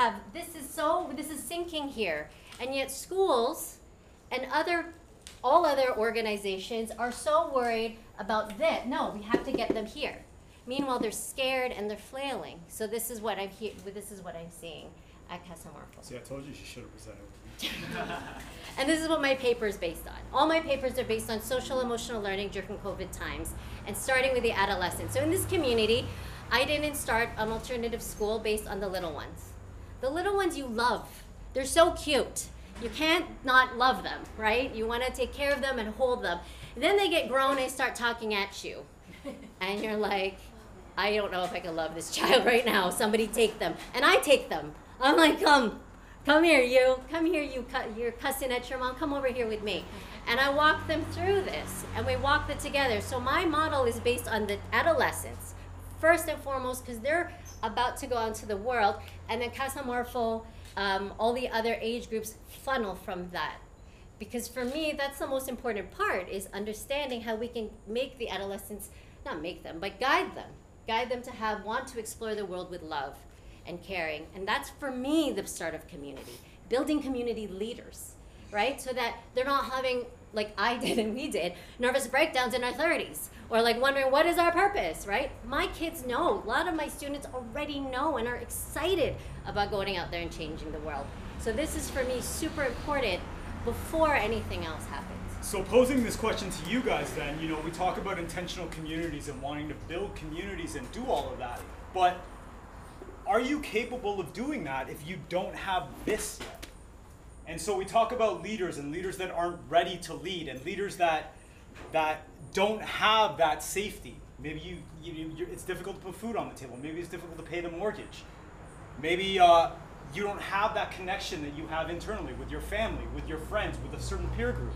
have this is so this is sinking here, and yet schools and other all other organizations are so worried about that. No, we have to get them here. Meanwhile, they're scared and they're flailing. So this is what I'm he- This is what I'm seeing at Casa. See, I told you she should have presented. And this is what my paper is based on. All my papers are based on social emotional learning during COVID times and starting with the adolescents. So in this community, I didn't start an alternative school based on the little ones. The little ones you love. They're so cute. You can't not love them, right? You want to take care of them and hold them. And then they get grown and start talking at you. And you're like, I don't know if I can love this child right now. Somebody take them. And I take them. I'm like, come, come here, you. Come here, you. You're cussing at your mom. Come over here with me. And I walk them through this, and we walk it together. So my model is based on the adolescents, first and foremost, because they're about to go out into the world, and then Casa Morpho, um, all the other age groups funnel from that. Because for me, that's the most important part is understanding how we can make the adolescents, not make them, but guide them. Guide them to have, want to explore the world with love and caring. And that's for me the start of community. Building community leaders, right? So that they're not having, like I did and we did, nervous breakdowns in our 30s. Or like wondering what is our purpose, right? My kids know. A lot of my students already know and are excited about going out there and changing the world. So this is for me super important before anything else happens. So posing this question to you guys then, you know, we talk about intentional communities and wanting to build communities and do all of that. But are you capable of doing that if you don't have this yet? And so we talk about leaders and leaders that aren't ready to lead and leaders that that don't have that safety. Maybe you, you, it's difficult to put food on the table. Maybe it's difficult to pay the mortgage. Maybe uh, you don't have that connection that you have internally with your family, with your friends, with a certain peer group.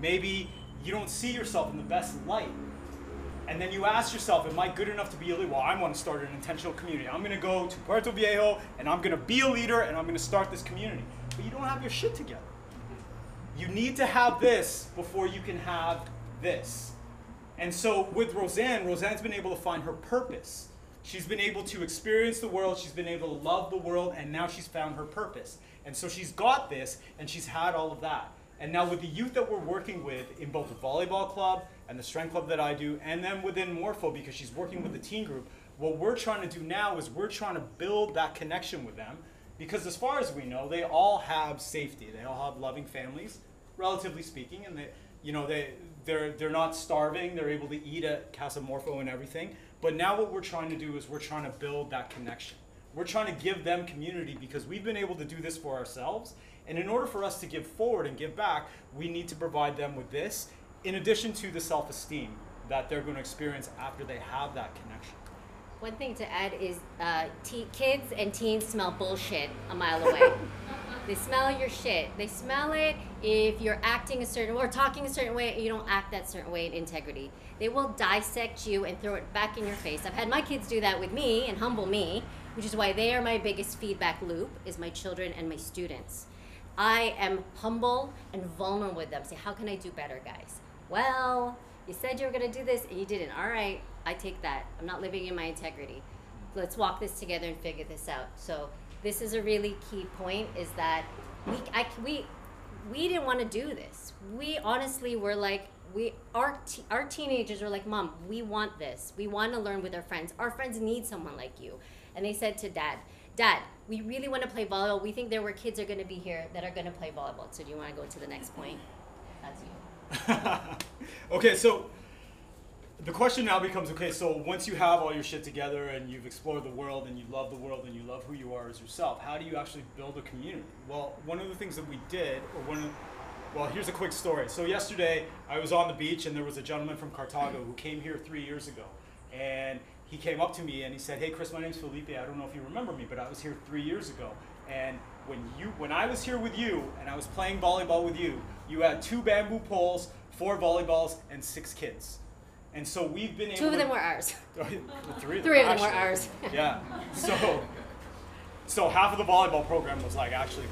Maybe you don't see yourself in the best light. And then you ask yourself, am I good enough to be a leader? Well, I want to start an intentional community. I'm going to go to Puerto Viejo and I'm going to be a leader and I'm going to start this community. But you don't have your shit together. You need to have this before you can have this. And so with Roseanne, Roseanne's been able to find her purpose. She's been able to experience the world, she's been able to love the world, and now she's found her purpose. And so she's got this, and she's had all of that. And now with the youth that we're working with in both the volleyball club and the strength club that I do, and then within Morpho, because she's working with the teen group, what we're trying to do now is we're trying to build that connection with them. Because as far as we know, they all have safety. They all have loving families, relatively speaking, and they, you know, they they're they're not starving. They're able to eat at Casa Morpho and everything. But now what we're trying to do is we're trying to build that connection. We're trying to give them community because we've been able to do this for ourselves. And in order for us to give forward and give back, we need to provide them with this, in addition to the self-esteem that they're going to experience after they have that connection. One thing to add is uh, te- kids and teens smell bullshit a mile away. They smell your shit. They smell it if you're acting a certain way or talking a certain way and you don't act that certain way in integrity. They will dissect you and throw it back in your face. I've had my kids do that with me and humble me, which is why they are my biggest feedback loop is my children and my students. I am humble and vulnerable with them. Say, how can I do better, guys? Well, you said you were going to do this and you didn't. All right, I take that. I'm not living in my integrity. Let's walk this together and figure this out. So this is a really key point: is that we I, we we didn't want to do this. We honestly were like we our te- our teenagers were like, "Mom, we want this. We want to learn with our friends. Our friends need someone like you." And they said to Dad, "Dad, we really want to play volleyball. We think there were kids are going to be here that are going to play volleyball. So do you want to go to the next point? That's you." okay, so the question now becomes okay, so once you have all your shit together and you've explored the world and you love the world and you love who you are as yourself, how do you actually build a community? Well, one of the things that we did, or one of well, here's a quick story. So yesterday I was on the beach and there was a gentleman from Cartago who came here three years ago. And he came up to me and he said, Hey Chris, my name's Felipe. I don't know if you remember me, but I was here three years ago. And when you when I was here with you and I was playing volleyball with you, you had two bamboo poles, four volleyballs, and six kids. And so we've been able Two of to- them were ours. Three of them, of them were ours. yeah. So, so half of the volleyball program was like actually.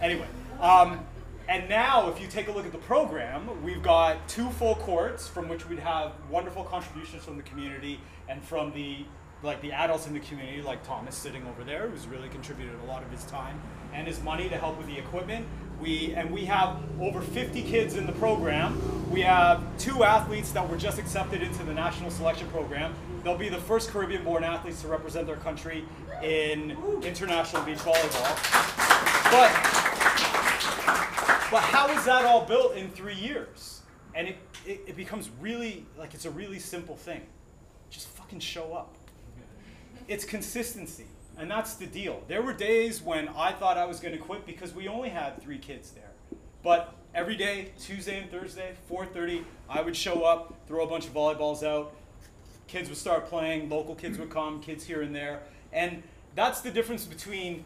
Anyway, um, and now if you take a look at the program, we've got two full courts from which we'd have wonderful contributions from the community and from the like the adults in the community, like Thomas sitting over there, who's really contributed a lot of his time and his money to help with the equipment. We and we have over 50 kids in the program. We have two athletes that were just accepted into the national selection program. They'll be the first Caribbean-born athletes to represent their country in international beach volleyball. But but how is that all built in three years? And it, it, it becomes really like it's a really simple thing. Just fucking show up. It's consistency. And that's the deal. There were days when I thought I was going to quit because we only had three kids there. But every day, Tuesday and Thursday, 4:30, I would show up, throw a bunch of volleyballs out. Kids would start playing, local kids would come, kids here and there. And that's the difference between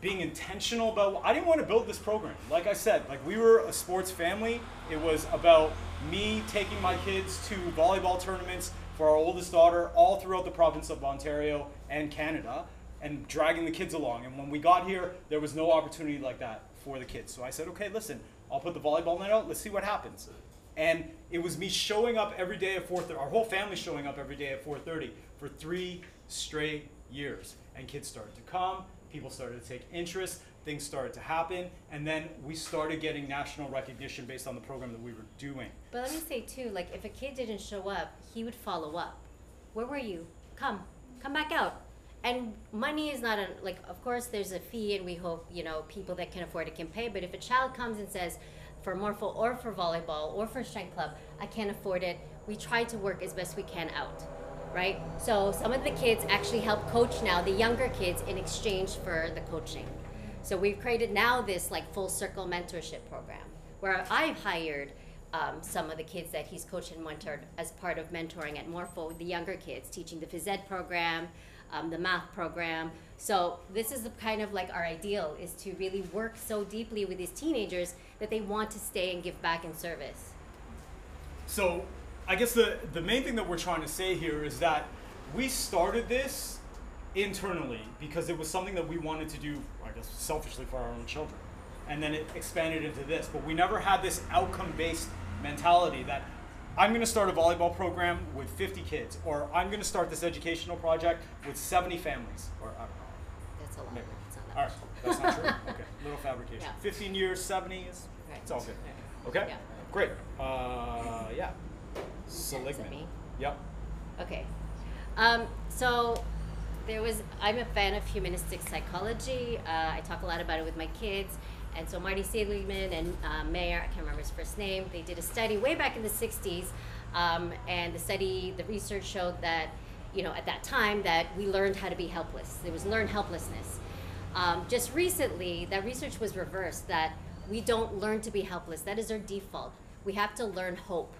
being intentional about I didn't want to build this program. Like I said, like we were a sports family. It was about me taking my kids to volleyball tournaments for our oldest daughter all throughout the province of Ontario and Canada and dragging the kids along. And when we got here, there was no opportunity like that for the kids. So I said, "Okay, listen, I'll put the volleyball net out. Let's see what happens." And it was me showing up every day at 4:30. Our whole family showing up every day at 4:30 for 3 straight years. And kids started to come, people started to take interest, things started to happen, and then we started getting national recognition based on the program that we were doing. But let me say too, like if a kid didn't show up, he would follow up. Where were you? Come, come back out. And money is not a like. Of course, there's a fee, and we hope you know people that can afford it can pay. But if a child comes and says, for Morpho or for volleyball or for strength club, I can't afford it. We try to work as best we can out, right? So some of the kids actually help coach now the younger kids in exchange for the coaching. So we've created now this like full circle mentorship program where I've hired um, some of the kids that he's coached and mentored as part of mentoring at Morpho, the younger kids, teaching the phys ed program, um, the math program. So this is the kind of like our ideal is to really work so deeply with these teenagers that they want to stay and give back in service. So I guess the, the main thing that we're trying to say here is that we started this internally because it was something that we wanted to do, I guess, selfishly for our own children. And then it expanded into this. But we never had this outcome based mentality that I'm going to start a volleyball program with 50 kids, or I'm going to start this educational project with 70 families, or I don't know. That's a lot. Maybe. It's not that All right, that's not true. Okay, little fabrication. Yeah. 15 years, 70 is. Right. It's all good. Right. Okay. Yeah. Great. Uh, yeah. Seligman. Yep. Okay. Um, so there was, I'm a fan of humanistic psychology. Uh, I talk a lot about it with my kids. And so Marty Seligman and uh, Maier, I can't remember his first name, they did a study way back in the 60s. Um, and the study, the research showed that, you know, at that time that we learned how to be helpless. There was learned helplessness. Um, just recently, that research was reversed that we don't learn to be helpless. That is our default. We have to learn hope.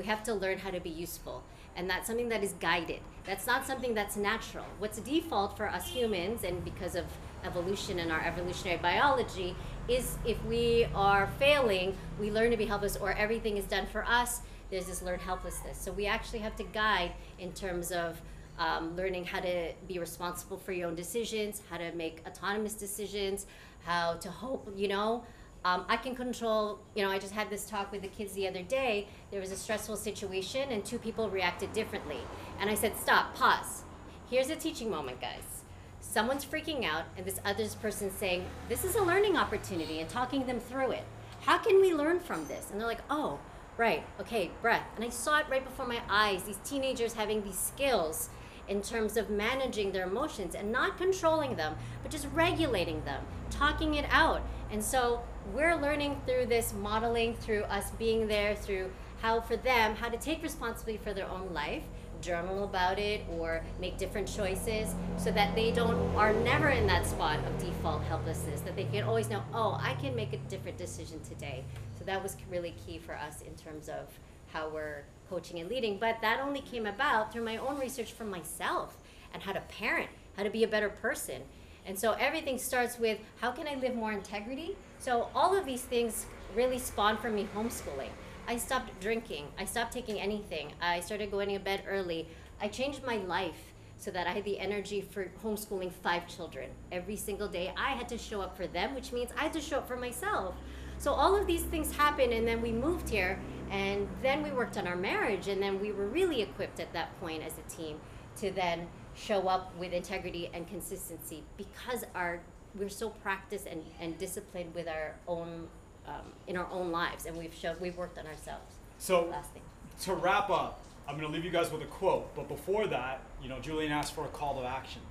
We have to learn how to be useful. And that's something that is guided. That's not something that's natural. What's default for us humans, and because of evolution and our evolutionary biology, is if we are failing, we learn to be helpless, or everything is done for us, there's this learned helplessness. So we actually have to guide in terms of um, learning how to be responsible for your own decisions, how to make autonomous decisions, how to hope, you know. Um, I can control, you know, I just had this talk with the kids the other day. There was a stressful situation and two people reacted differently. And I said, stop, pause. Here's a teaching moment, guys. Someone's freaking out, and this other person's saying, this is a learning opportunity, and talking them through it. How can we learn from this? And they're like, oh, right, okay, breath. And I saw it right before my eyes, these teenagers having these skills in terms of managing their emotions and not controlling them, but just regulating them, talking it out. And so we're learning through this modeling, through us being there, through how for them, how to take responsibility for their own life, journal about it, or make different choices so that they don't are never in that spot of default helplessness, that they can always know, oh, I can make a different decision today. So that was really key for us in terms of how we're coaching and leading. But that only came about through my own research for myself and how to parent, how to be a better person. And so everything starts with how can I live more integrity? So all of these things really spawned from me homeschooling. I stopped drinking. I stopped taking anything. I started going to bed early. I changed my life so that I had the energy for homeschooling five children. Every single day, I had to show up for them, which means I had to show up for myself. So all of these things happened, and then we moved here, and then we worked on our marriage, and then we were really equipped at that point as a team to then show up with integrity and consistency because our we're so practiced and, and disciplined with our own um, in our own lives and we've showed we've worked on ourselves So last thing to wrap up, I'm going to leave you guys with a quote. But before that, you know, Julian asked for a call to action.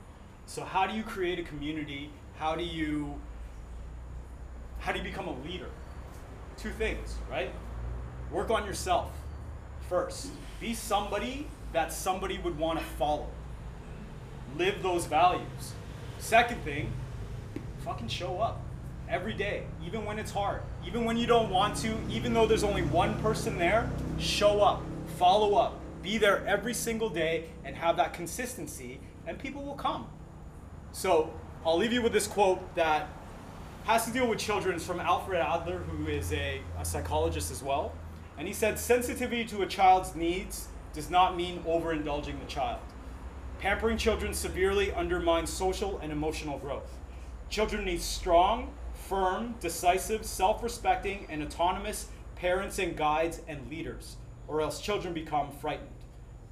So how do you create a community? How do you how do you become a leader? Two things, right? Work on yourself first. Be somebody that somebody would want to follow. Live those values. Second thing, fucking show up every day, even when it's hard, even when you don't want to, even though there's only one person there, show up, follow up, be there every single day and have that consistency, and people will come. So I'll leave you with this quote that has to deal with children. It's from Alfred Adler, who is a, a psychologist as well. And he said, sensitivity to a child's needs does not mean overindulging the child. Pampering children severely undermines social and emotional growth. Children need strong, firm, decisive, self respecting, and autonomous parents and guides and leaders, or else children become frightened.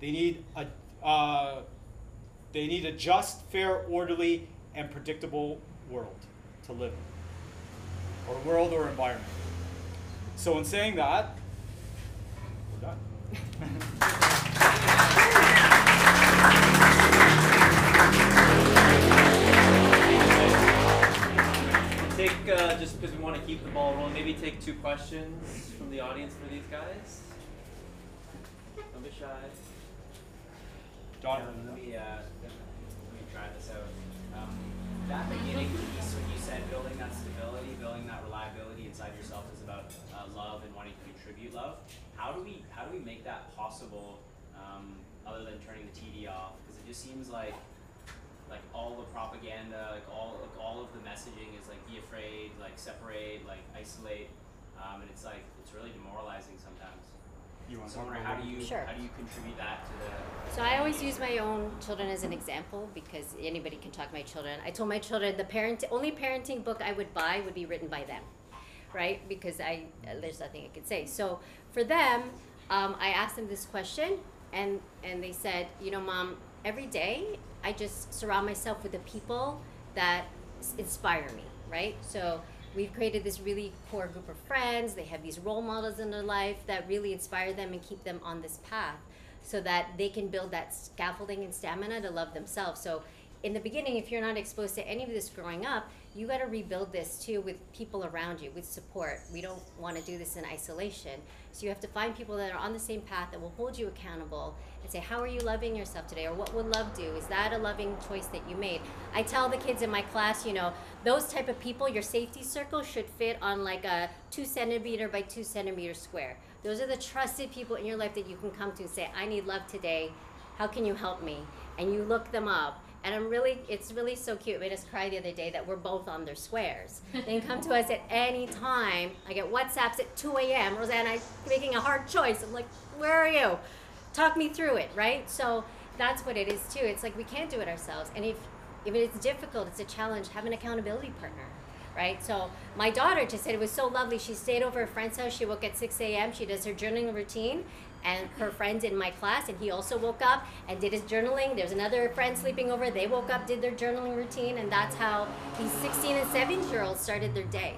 They need a, uh, they need a just, fair, orderly, and predictable world to live in, or world or environment. So, in saying that, we're done. Uh, just because we want to keep the ball rolling. Maybe take two questions from the audience for these guys. Don't be shy. John. Let me uh, let me try this out. Um, that beginning piece when you said building that stability, building that reliability inside yourself is about uh, love and wanting to contribute love. How do we how do we make that possible um, other than turning the TV off? Because it just seems like like all the propaganda, like all like all of the messaging is like be afraid, like separate, like isolate, um, and it's like it's really demoralizing sometimes. You want So I talk wonder about how do you Sure. how do you contribute that to the So I always use my own children as an example because anybody can talk to my children. I told my children the parent only parenting book I would buy would be written by them, right? Because I there's nothing I could say. So for them, um, I asked them this question, and and they said, you know, mom, every day I just surround myself with the people that inspire me, right? So we've created this really core group of friends. They have these role models in their life that really inspire them and keep them on this path so that they can build that scaffolding and stamina to love themselves. So in the beginning, if you're not exposed to any of this growing up, you got to rebuild this too with people around you, with support. We don't want to do this in isolation. So you have to find people that are on the same path that will hold you accountable and say, How are you loving yourself today? Or what would love do? Is that a loving choice that you made? I tell the kids in my class, you know, those type of people, your safety circle should fit on like a two centimeter by two centimeter square. Those are the trusted people in your life that you can come to and say, I need love today. How can you help me? And you look them up. And I'm really, it's really so cute. It made us cry the other day that we're both on their squares. They can come to us at any time. I get WhatsApps at 2 a.m. Rosanna, I'm making a hard choice. I'm like, where are you? Talk me through it, right? So that's what it is too. It's like we can't do it ourselves. And if, if it's difficult, it's a challenge, have an accountability partner right? So my daughter just said it was so lovely. She stayed over at a friend's house. She woke at 6 a.m. She does her journaling routine, and her friends in my class, and he also woke up and did his journaling. There's another friend sleeping over. They woke up, did their journaling routine, and that's how these 16 and 17 year olds started their day.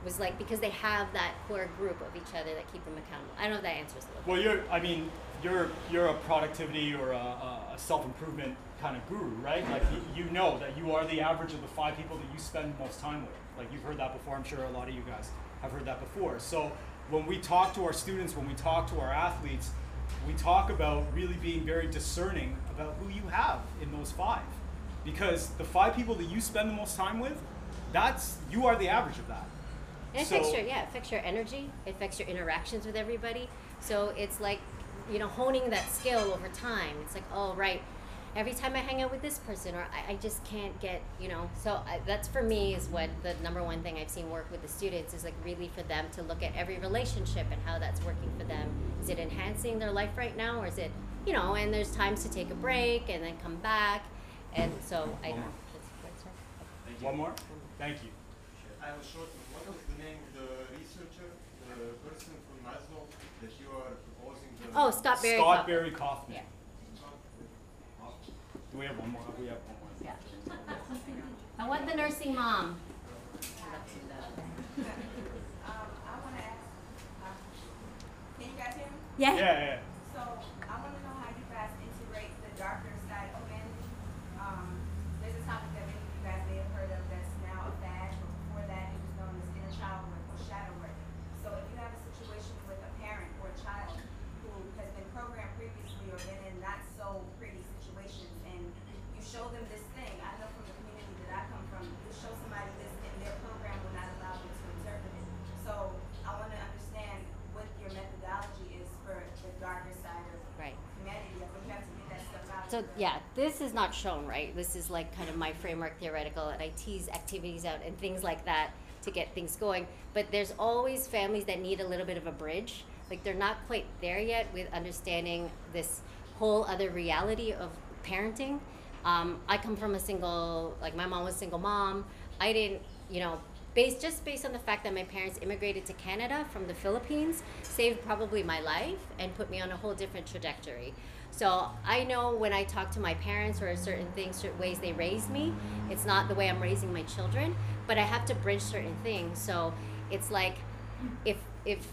It was like because they have that core group of each other that keep them accountable. I don't know if that answers the. Well, you're, I mean, you're, you're a productivity or a, a, self improvement kind of guru, right? Like, you, you know that you are the average of the five people that you spend most time with. Like, you've heard that before. I'm sure a lot of you guys have heard that before. So, when we talk to our students, when we talk to our athletes, we talk about really being very discerning about who you have in those five. Because the five people that you spend the most time with, that's, you are the average of that. And it So- affects your yeah, it affects your energy. It affects your interactions with everybody. So it's like, you know, honing that skill over time. It's like, oh right, every time I hang out with this person, or I, I just can't get, you know. So I, that's for me is what the number one thing I've seen work with the students is like really for them to look at every relationship and how that's working for them. Is it enhancing their life right now, or is it, you know? And there's times to take a break and then come back, and so I don't. That's, that's right. Thank you. One more? Thank you. I have a short one. What was the name of the researcher, the person from Maslow that you are proposing the Oh, Scott Barry. Scott Kaufman. Barry Kaufman. Yeah. You We have one more. We have one more. Yeah. I want the nursing mom. Um, I wanna ask, can you guys hear me? Yeah. Yeah, yeah. yeah. So, I wanna know how you guys integrate the darker side of humanity. Um, there's a topic that many of you guys may have heard of that's now a fad, but before that, it was known as inner child work or shadow work. So if you have a situation with a parent or a child who has been programmed previously or been in not so pretty situations, and you show them this thing, I know from the community that I come from, you show somebody this and their program will not allow them to interpret it. So I wanna understand what your methodology is for the darker side of Right. humanity, but you have to get that stuff out. So of the- yeah, this is not shown, right? This is like kind of my framework theoretical and I tease activities out and things like that to get things going. But there's always families that need a little bit of a bridge. Like they're not quite there yet with understanding this whole other reality of parenting. Um, I come from a single, like my mom was a single mom. I didn't, you know, based just based on the fact that my parents immigrated to Canada from the Philippines, saved probably my life and put me on a whole different trajectory. So I know when I talk to my parents or certain things, certain ways they raised me, it's not the way I'm raising my children, but I have to bridge certain things. So it's like if if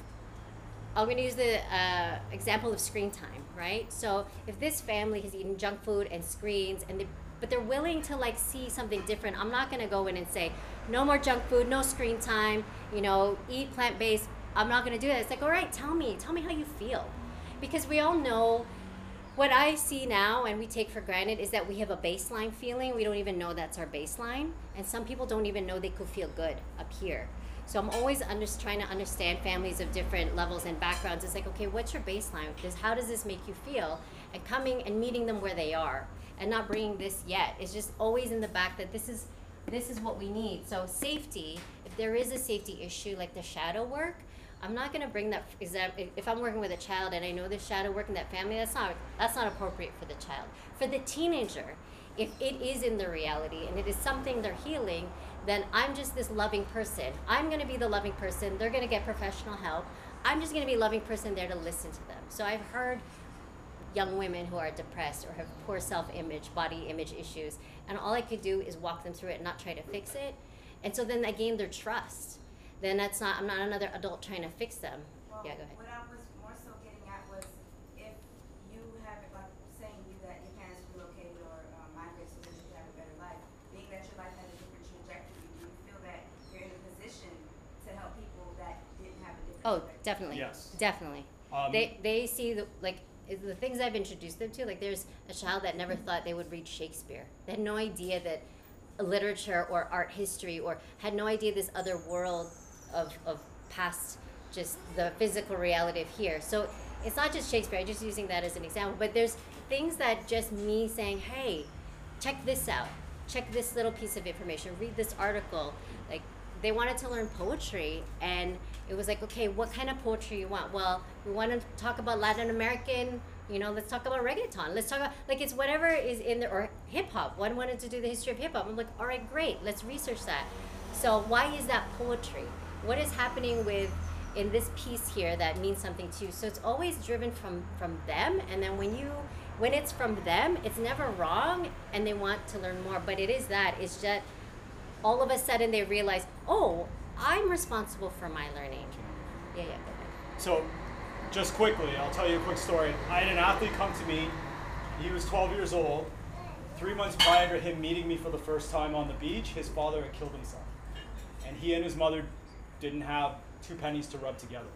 I'm going to use the uh, example of screen time, right? So if this family has eaten junk food and screens, and they, but they're willing to like see something different, I'm not going to go in and say no more junk food, no screen time, you know, eat plant based. I'm not going to do that. It's like, all right, tell me, tell me how you feel, because we all know what I see now and we take for granted is that we have a baseline feeling. We don't even know that's our baseline. And some people don't even know they could feel good up here. So I'm always under, trying to understand families of different levels and backgrounds. It's like, okay, what's your baseline? This, how does this make you feel? And coming and meeting them where they are and not bringing this yet. It's just always in the back that this is this is what we need. So safety, if there is a safety issue like the shadow work, I'm not going to bring that. That if I'm working with a child and I know there's shadow work in that family, that's not that's not appropriate for the child. For the teenager, if it is in the reality and it is something they're healing, then I'm just this loving person. I'm going to be the loving person. They're going to get professional help. I'm just going to be a loving person there to listen to them. So I've heard young women who are depressed or have poor self-image, body image issues, and all I could do is walk them through it and not try to fix it. And so then I gain their trust. Then that's not I'm not another adult trying to fix them. Well, yeah, go ahead. What I was more so getting at was if you have, it like, saying you that your parents relocated or uh, migrated so that you could have a better life, being that your life had a different trajectory, do you feel that you're in a position to help people that didn't have a different Oh, trajectory? definitely. Yes. Definitely. Um, they they see the like the things I've introduced them to. Like there's a child that never thought they would read Shakespeare. They had no idea that literature or art history or had no idea this other world of of past just the physical reality of here. So it's not just Shakespeare. I'm just using that as an example. But there's things that just me saying, hey, check this out. Check this little piece of information. Read this article. Like they wanted to learn poetry and it was like okay what kind of poetry you want well we want to talk about latin american you know let's talk about reggaeton let's talk about like it's whatever is in there or hip-hop one wanted to do the history of hip-hop i'm like all right great let's research that so why is that poetry what is happening with in this piece here that means something to you so it's always driven from from them and then when you when it's from them it's never wrong and they want to learn more but it is that it's just all of a sudden they realize, oh, I'm responsible for my learning. Yeah, yeah. So, just quickly, I'll tell you a quick story. I had an athlete come to me. He was 12 years old. Three months prior to him meeting me for the first time on the beach, his father had killed himself. And he and his mother didn't have two pennies to rub together.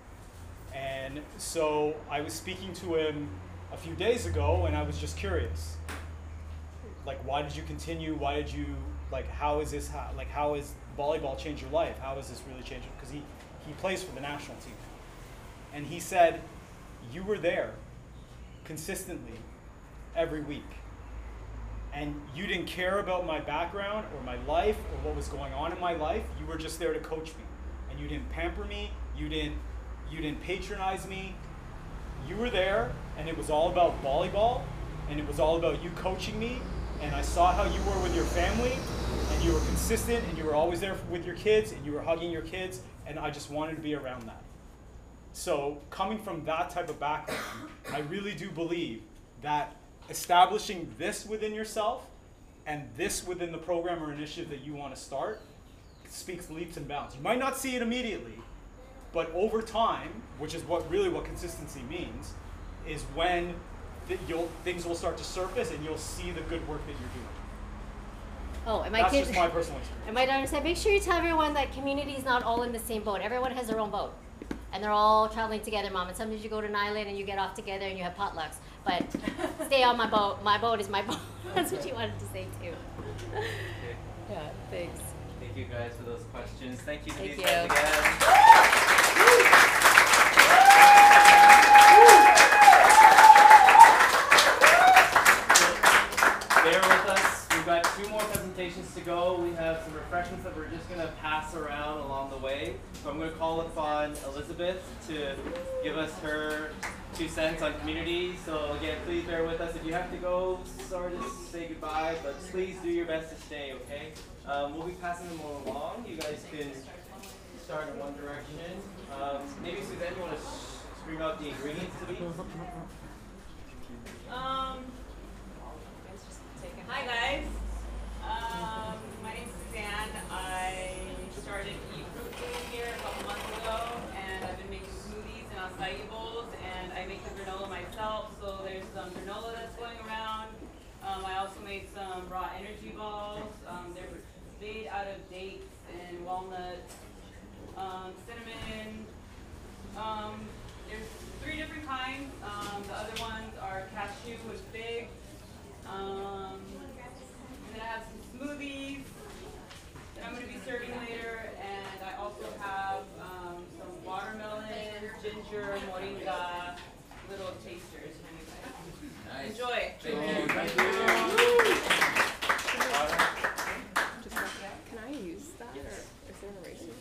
And so I was speaking to him a few days ago, and I was just curious. Like, why did you continue? Why did you, like, how is this, how, like, how has volleyball changed your life? How has this really changed? Because he, he plays for the national team. And he said, You were there consistently every week. And you didn't care about my background or my life or what was going on in my life. You were just there to coach me. You didn't pamper me. You didn't you didn't patronize me. You were there and it was all about volleyball and it was all about you coaching me and I saw how you were with your family and you were consistent and you were always there with your kids and you were hugging your kids and I just wanted to be around that. So, coming from that type of background, I really do believe that establishing this within yourself and this within the program or initiative that you want to start speaks leaps and bounds. You might not see it immediately, but over time, which is what really what consistency means, is when th- you'll, things will start to surface and you'll see the good work that you're doing. Oh, and my That's kids. just my personal experience. And my daughter said, make sure you tell everyone that community is not all in the same boat. Everyone has their own boat. And they're all traveling together, mom. And sometimes you go to an island and you get off together and you have potlucks. But stay on my boat. My boat is my boat. That's what you wanted to say too. Yeah, thanks. Thank you guys for those questions. Thank you to Thank these guys again. Bear with us. We've got two presentations to go. We have some refreshments that we're just going to pass around along the way. So I'm going to call upon Elizabeth to give us her two cents on community. So again, please bear with us. If you have to go, sorry to say goodbye, but please do your best to stay, okay? Um, we'll be passing them all along. You guys can start in one direction. Um, maybe Suzanne, you want to scream out the ingredients to these? Um, hi guys. Um, my name's Suzanne. I started Food here a couple months ago, and I've been making smoothies and acai bowls, and I make the granola myself. So there's some granola that's going around. Um, I also made some raw energy balls. Um, they're made out of dates and walnuts, um, cinnamon, um, there's three different kinds. The other ones are cashew with fig. And then I smoothies that I'm going to be serving later. And I also have um, some watermelon, ginger, moringa, little tasters. for you guys. Enjoy. Can I use that, or is there an eraser?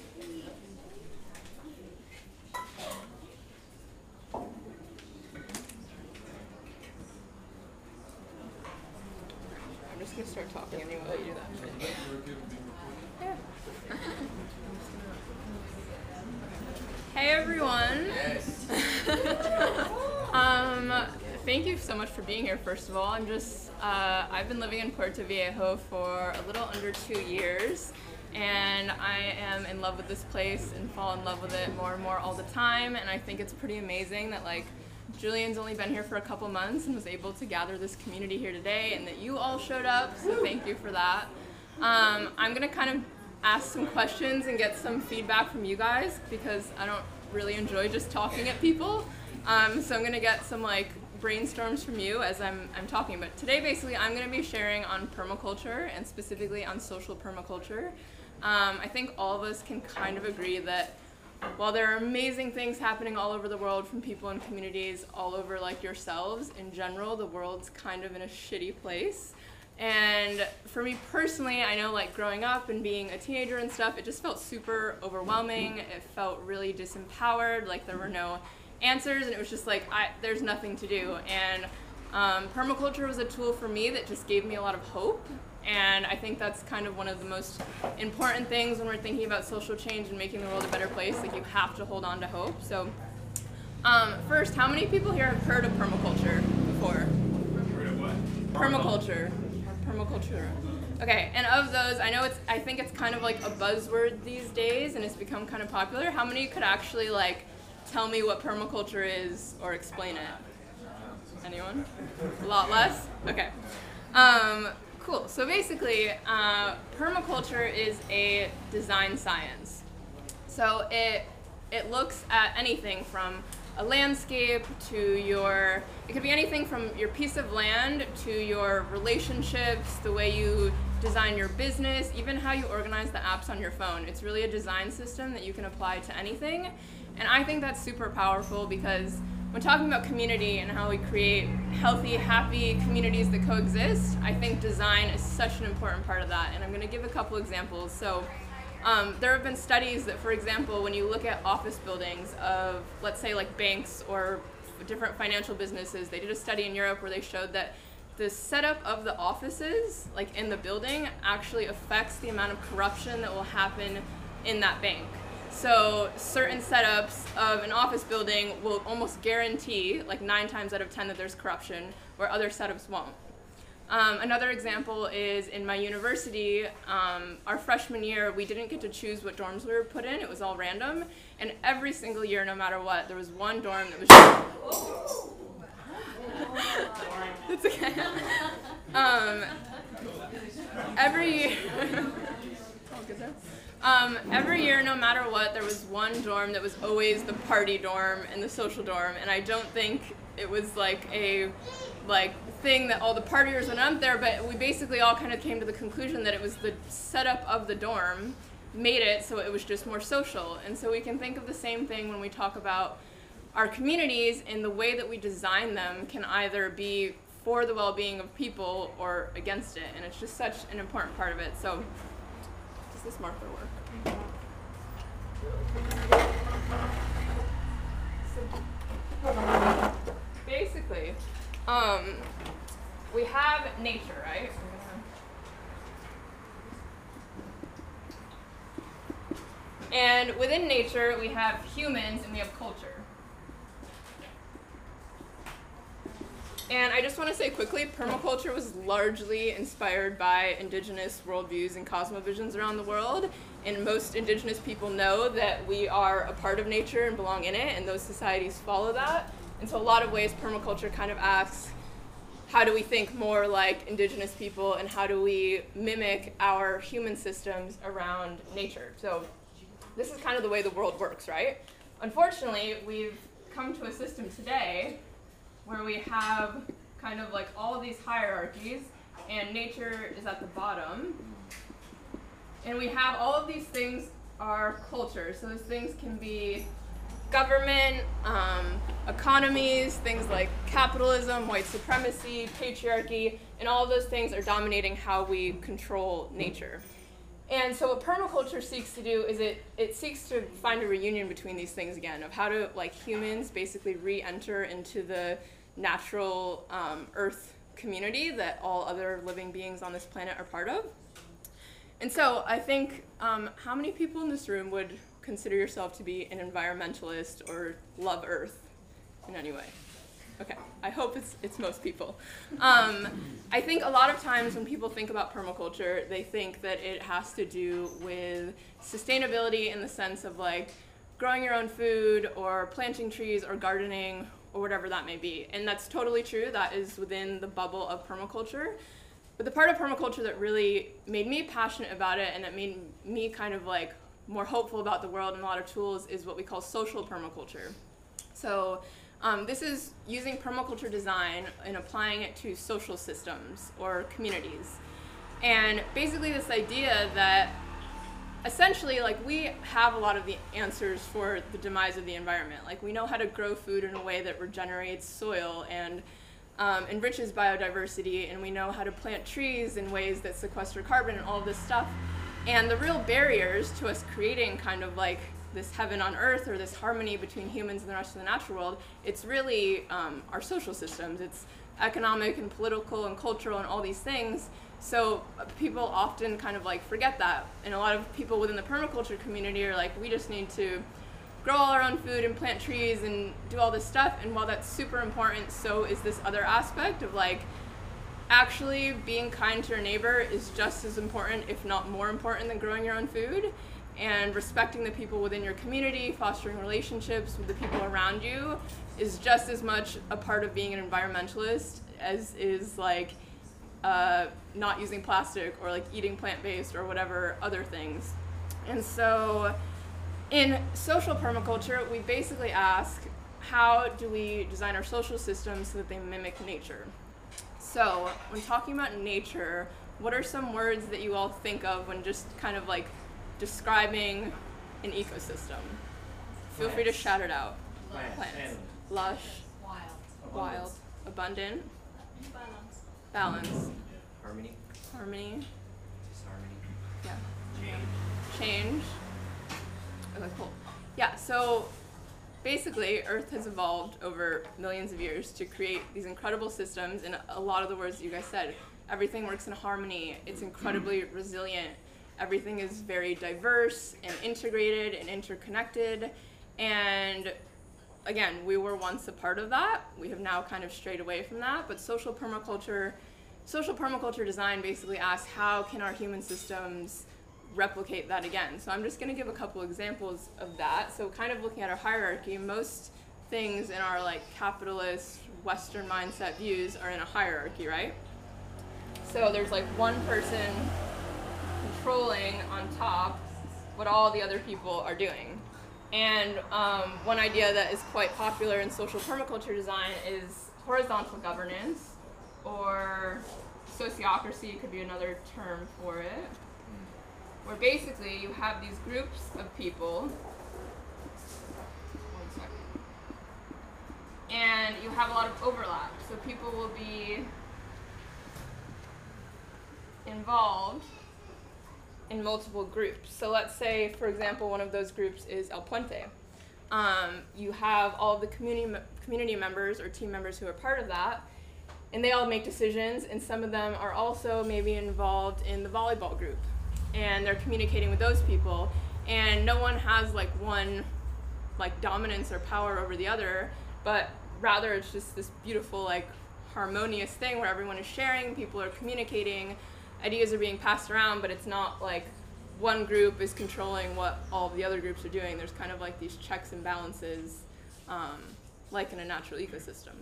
I'm just gonna start talking anyway while you do that. Yeah. Everyone. um, thank you so much for being here. First of all, I'm just uh, I've been living in Puerto Viejo for a little under two years, and I am in love with this place and fall in love with it more and more all the time. And I think it's pretty amazing that like Julian's only been here for a couple months and was able to gather this community here today, and that you all showed up. So thank you for that. Um, I'm gonna kind of ask some questions and get some feedback from you guys because I don't really enjoy just talking at people. Um, so I'm gonna get some like brainstorms from you as I'm, I'm talking. But today, basically, I'm gonna be sharing on permaculture and specifically on social permaculture. Um, I think all of us can kind of agree that while there are amazing things happening all over the world from people and communities all over like yourselves, in general, the world's kind of in a shitty place. And for me personally, I know like growing up and being a teenager and stuff, it just felt super overwhelming. It felt really disempowered, like there were no answers, and it was just like, I, there's nothing to do. And um, permaculture was a tool for me that just gave me a lot of hope. And I think that's kind of one of the most important things when we're thinking about social change and making the world a better place. Like, you have to hold on to hope. So, um, first, how many people here have heard of permaculture before? Heard of what? Permaculture. Permaculture. Okay, and of those, I know it's, I think it's kind of like a buzzword these days and it's become kind of popular. How many could actually like tell me what permaculture is or explain it? Anyone? A lot less? Okay. Um, cool. So basically, uh, permaculture is a design science. So it it looks at anything from a landscape to your it could be anything from your piece of land to your relationships, the way you design your business, even how you organize the apps on your phone. It's really a design system that you can apply to anything. And I think that's super powerful because when talking about community and how we create healthy, happy communities that coexist, I think design is such an important part of that. And I'm going to give a couple examples. So, um, there have been studies that, for example, when you look at office buildings of, let's say, like banks or different financial businesses, they did a study in Europe where they showed that the setup of the offices, like in the building, actually affects the amount of corruption that will happen in that bank. So certain setups of an office building will almost guarantee, like nine times out of ten, that there's corruption. where other setups won't. Um, another example is in my university, um, our freshman year, we didn't get to choose what dorms we were put in. It was all random. And every single year, no matter what, there was one dorm that was just. That's okay. Um, every year. Um, every year, no matter what, there was one dorm that was always the party dorm and the social dorm, and I don't think it was like a like thing that all the partiers went up there, but we basically all kind of came to the conclusion that it was the setup of the dorm made it so it was just more social, and so we can think of the same thing when we talk about our communities and the way that we design them can either be for the well-being of people or against it, and it's just such an important part of it. So. Does this marker work? So basically, um, we have nature, right? And within nature, we have humans and we have culture. And I just want to say quickly, permaculture was largely inspired by indigenous worldviews and cosmovisions around the world. And most indigenous people know that we are a part of nature and belong in it, and those societies follow that. And so, a lot of ways, permaculture kind of asks how do we think more like indigenous people, and how do we mimic our human systems around nature? So, this is kind of the way the world works, right? Unfortunately, we've come to a system today where we have kind of like all of these hierarchies, and nature is at the bottom. And we have all of these things are culture. So those things can be government, um, economies, things like capitalism, white supremacy, patriarchy, and all those things are dominating how we control nature. And so what permaculture seeks to do is it, it seeks to find a reunion between these things again, of how to, like humans, basically re-enter into the natural um, earth community that all other living beings on this planet are part of. And so I think um, how many people in this room would consider yourself to be an environmentalist or love earth in any way? Okay, I hope it's, it's most people. Um, I think a lot of times when people think about permaculture, they think that it has to do with sustainability in the sense of like growing your own food or planting trees or gardening or whatever that may be. And that's totally true. That is within the bubble of permaculture. But the part of permaculture that really made me passionate about it and that made me kind of like more hopeful about the world and a lot of tools is what we call social permaculture. So um, this is using permaculture design and applying it to social systems or communities. And basically this idea that essentially like we have a lot of the answers for the demise of the environment like we know how to grow food in a way that regenerates soil and um, enriches biodiversity and we know how to plant trees in ways that sequester carbon and all this stuff and the real barriers to us creating kind of like this heaven on earth or this harmony between humans and the rest of the natural world it's really um, our social systems. It's economic and political and cultural and all these things. So uh, people often kind of like forget that, and a lot of people within the permaculture community are like, we just need to grow all our own food and plant trees and do all this stuff. And while that's super important, so is this other aspect of like actually being kind to your neighbor is just as important, if not more important, than growing your own food. And respecting the people within your community, fostering relationships with the people around you is just as much a part of being an environmentalist as is like uh, not using plastic or like eating plant based or whatever other things. And so in social permaculture, we basically ask how do we design our social systems so that they mimic nature? So, when talking about nature, what are some words that you all think of when just kind of like describing an ecosystem? Feel free to shout it out. Plants. Plants. Lush. Wild. Wild. Abundant. Balance. Harmony, Harmony. disharmony, Yeah. change. Change. Okay, cool. Yeah, so basically, Earth has evolved over millions of years to create these incredible systems, and a lot of the words that you guys said. Everything works in harmony, it's incredibly resilient, everything is very diverse and integrated and interconnected, and again, we were once a part of that. We have now kind of strayed away from that. But social permaculture, social permaculture design basically asks how can our human systems replicate that again. So I'm just going to give a couple examples of that. So kind of looking at our hierarchy, most things in our like capitalist Western mindset views are in a hierarchy, right? So there's like one person controlling on top what all the other people are doing. And um, one idea that is quite popular in social permaculture design is horizontal governance, or sociocracy could be another term for it, where basically you have these groups of people. And you have a lot of overlap. So people will be involved in multiple groups. So let's say, for example, one of those groups is El Puente. Um, you have all the community community members or team members who are part of that, and they all make decisions. And some of them are also maybe involved in the volleyball group, and they're communicating with those people. And no one has like one like dominance or power over the other, but rather it's just this beautiful like harmonious thing where everyone is sharing, people are communicating, ideas are being passed around, but it's not like one group is controlling what all the other groups are doing. There's kind of like these checks and balances, um, like in a natural ecosystem.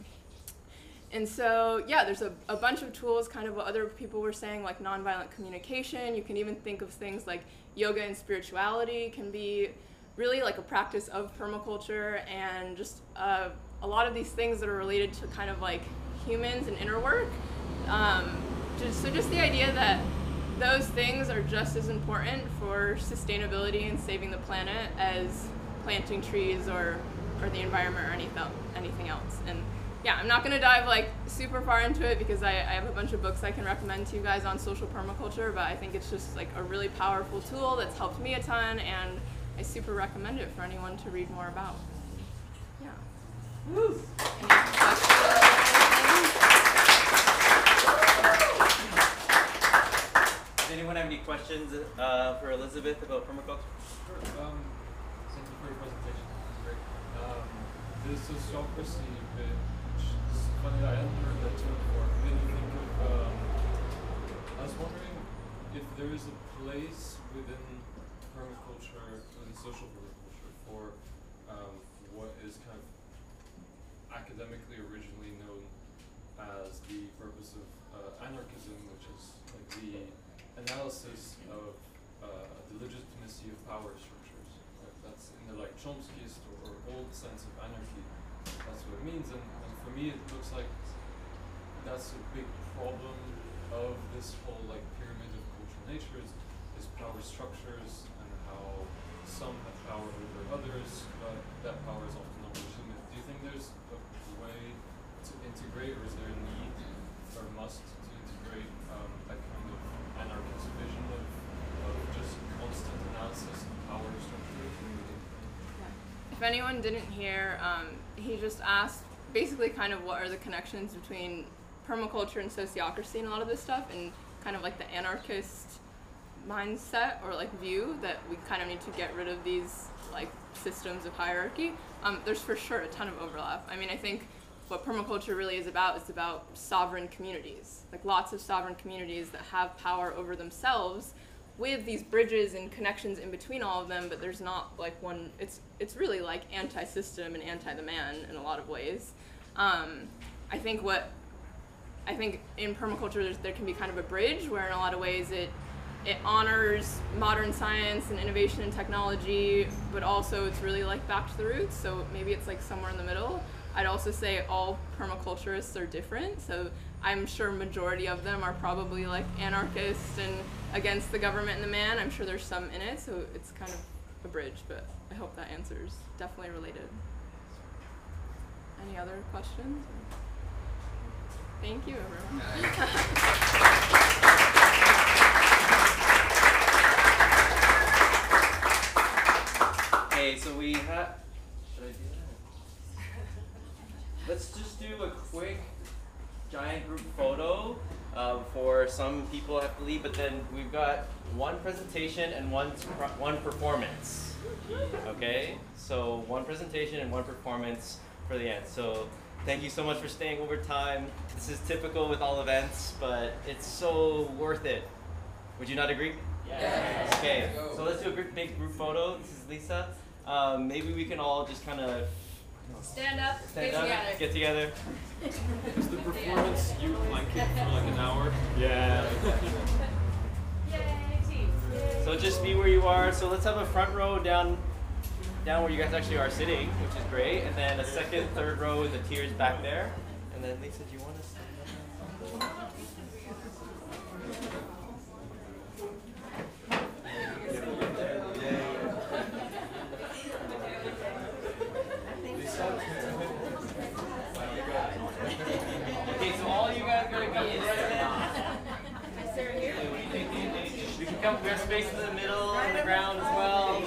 And so, yeah, there's a, a bunch of tools, kind of what other people were saying, like nonviolent communication. You can even think of things like yoga and spirituality can be really like a practice of permaculture and just uh, a lot of these things that are related to kind of like humans and inner work. Um, just, so just the idea that those things are just as important for sustainability and saving the planet as planting trees or, or the environment or anything, anything else. And yeah, I'm not going to dive like super far into it because I, I have a bunch of books I can recommend to you guys on social permaculture, but I think it's just like a really powerful tool that's helped me a ton and I super recommend it for anyone to read more about. Yeah. Woo. Any? Does anyone have any questions uh, for Elizabeth about permaculture? Sure. Um, thank you for your presentation. It was great. Um, the sociocracy bit, which is funny that I hadn't heard that term before. Made me think of. Um, I was wondering if there is a place within permaculture, within social permaculture, for um, what is kind of academically originally known as the purpose of uh, anarchism, which is like the analysis of uh, the legitimacy of power structures. That's in the like Chomskyist or, or old sense of anarchy. That's what it means, and, and for me, it looks like that's a big problem of this whole like pyramid of cultural natures is is power structures and how some have power over others, but that power is often not legitimate. Do you think there's a way to integrate, or is there a need or must to integrate um, that kind of anarchist vision of, of just constant analysis? If anyone didn't hear, um, he just asked basically kind of what are the connections between permaculture and sociocracy and a lot of this stuff, and kind of like the anarchist mindset or like view that we kind of need to get rid of these like systems of hierarchy. Um, there's for sure a ton of overlap. I mean, I think what permaculture really is about is about sovereign communities, like lots of sovereign communities that have power over themselves with these bridges and connections in between all of them, but there's not like one. It's it's really like anti-system and anti-the man in a lot of ways. Um, I think what I think in permaculture there can be kind of a bridge where in a lot of ways it it honors modern science and innovation and technology, but also it's really like back to the roots. So maybe it's like somewhere in the middle. I'd also say all permaculturists are different. So I'm sure majority of them are probably like anarchists and against the government and the man. I'm sure there's some in it, so it's kind of a bridge, but I hope that answers. Definitely related. Any other questions? Thank you, everyone. Okay, so we have. Should I do that? Let's just do a quick giant group photo uh, for some people have to leave, but then we've got one presentation and one one performance. Okay, so one presentation and one performance for the end. So thank you so much for staying over time. This is typical with all events, but it's so worth it. Would you not agree? Yes. Okay, so let's do a big group photo. This is Lisa. Um, maybe we can all just kind of Stand up, stand get up, together. get together. Is the performance you like it for like an hour? Yeah. Yay, team. So just be where you are. So let's have a front row down, down where you guys actually are sitting, which is great, and then a second, third row with the tiers back there. And then Lisa, do you want to stand up? Okay, so all you guys are gonna be in We can come, we have space in the middle and the ground as well.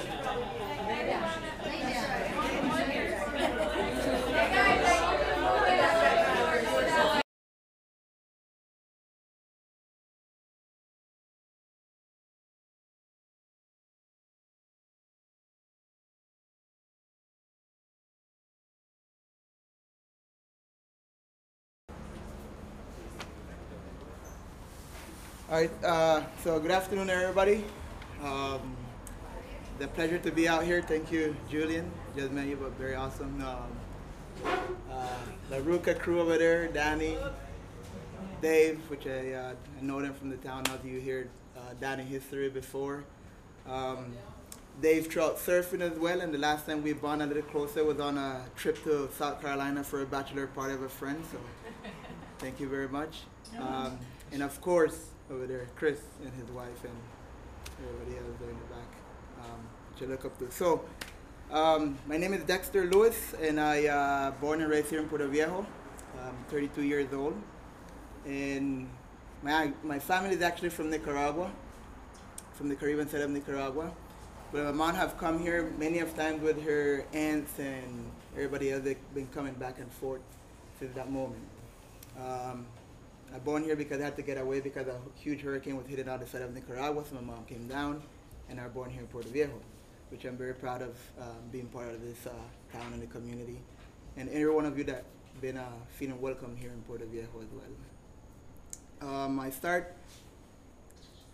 All right, uh, so good afternoon, everybody. Um, the pleasure to be out here. Thank you, Julian. Just met you, but very awesome. Um, uh, the Ruka crew over there, Danny, Dave, which I, uh, I know them from the town. Now that you hear uh, Danny history before. Um, Dave trout surfing as well, and the last time we bonded a little closer was on a trip to South Carolina for a bachelor party of a friend. So thank you very much. Um, and of course, over there, Chris and his wife and everybody else there in the back, um, I look up to. So, um, my name is Dexter Lewis, and I uh, born and raised here in Puerto Viejo. I'm 32 years old, and my my family is actually from Nicaragua, from the Caribbean side of Nicaragua. But my mom have come here many of times with her aunts and everybody else. They've been coming back and forth since that moment. Um, I born here because I had to get away because a huge hurricane was hitting out the side of Nicaragua, so my mom came down, and I was born here in Puerto Viejo, which I'm very proud of um, being part of this uh, town and the community, and every one of you that been uh, feeling welcome here in Puerto Viejo as well. Um, I start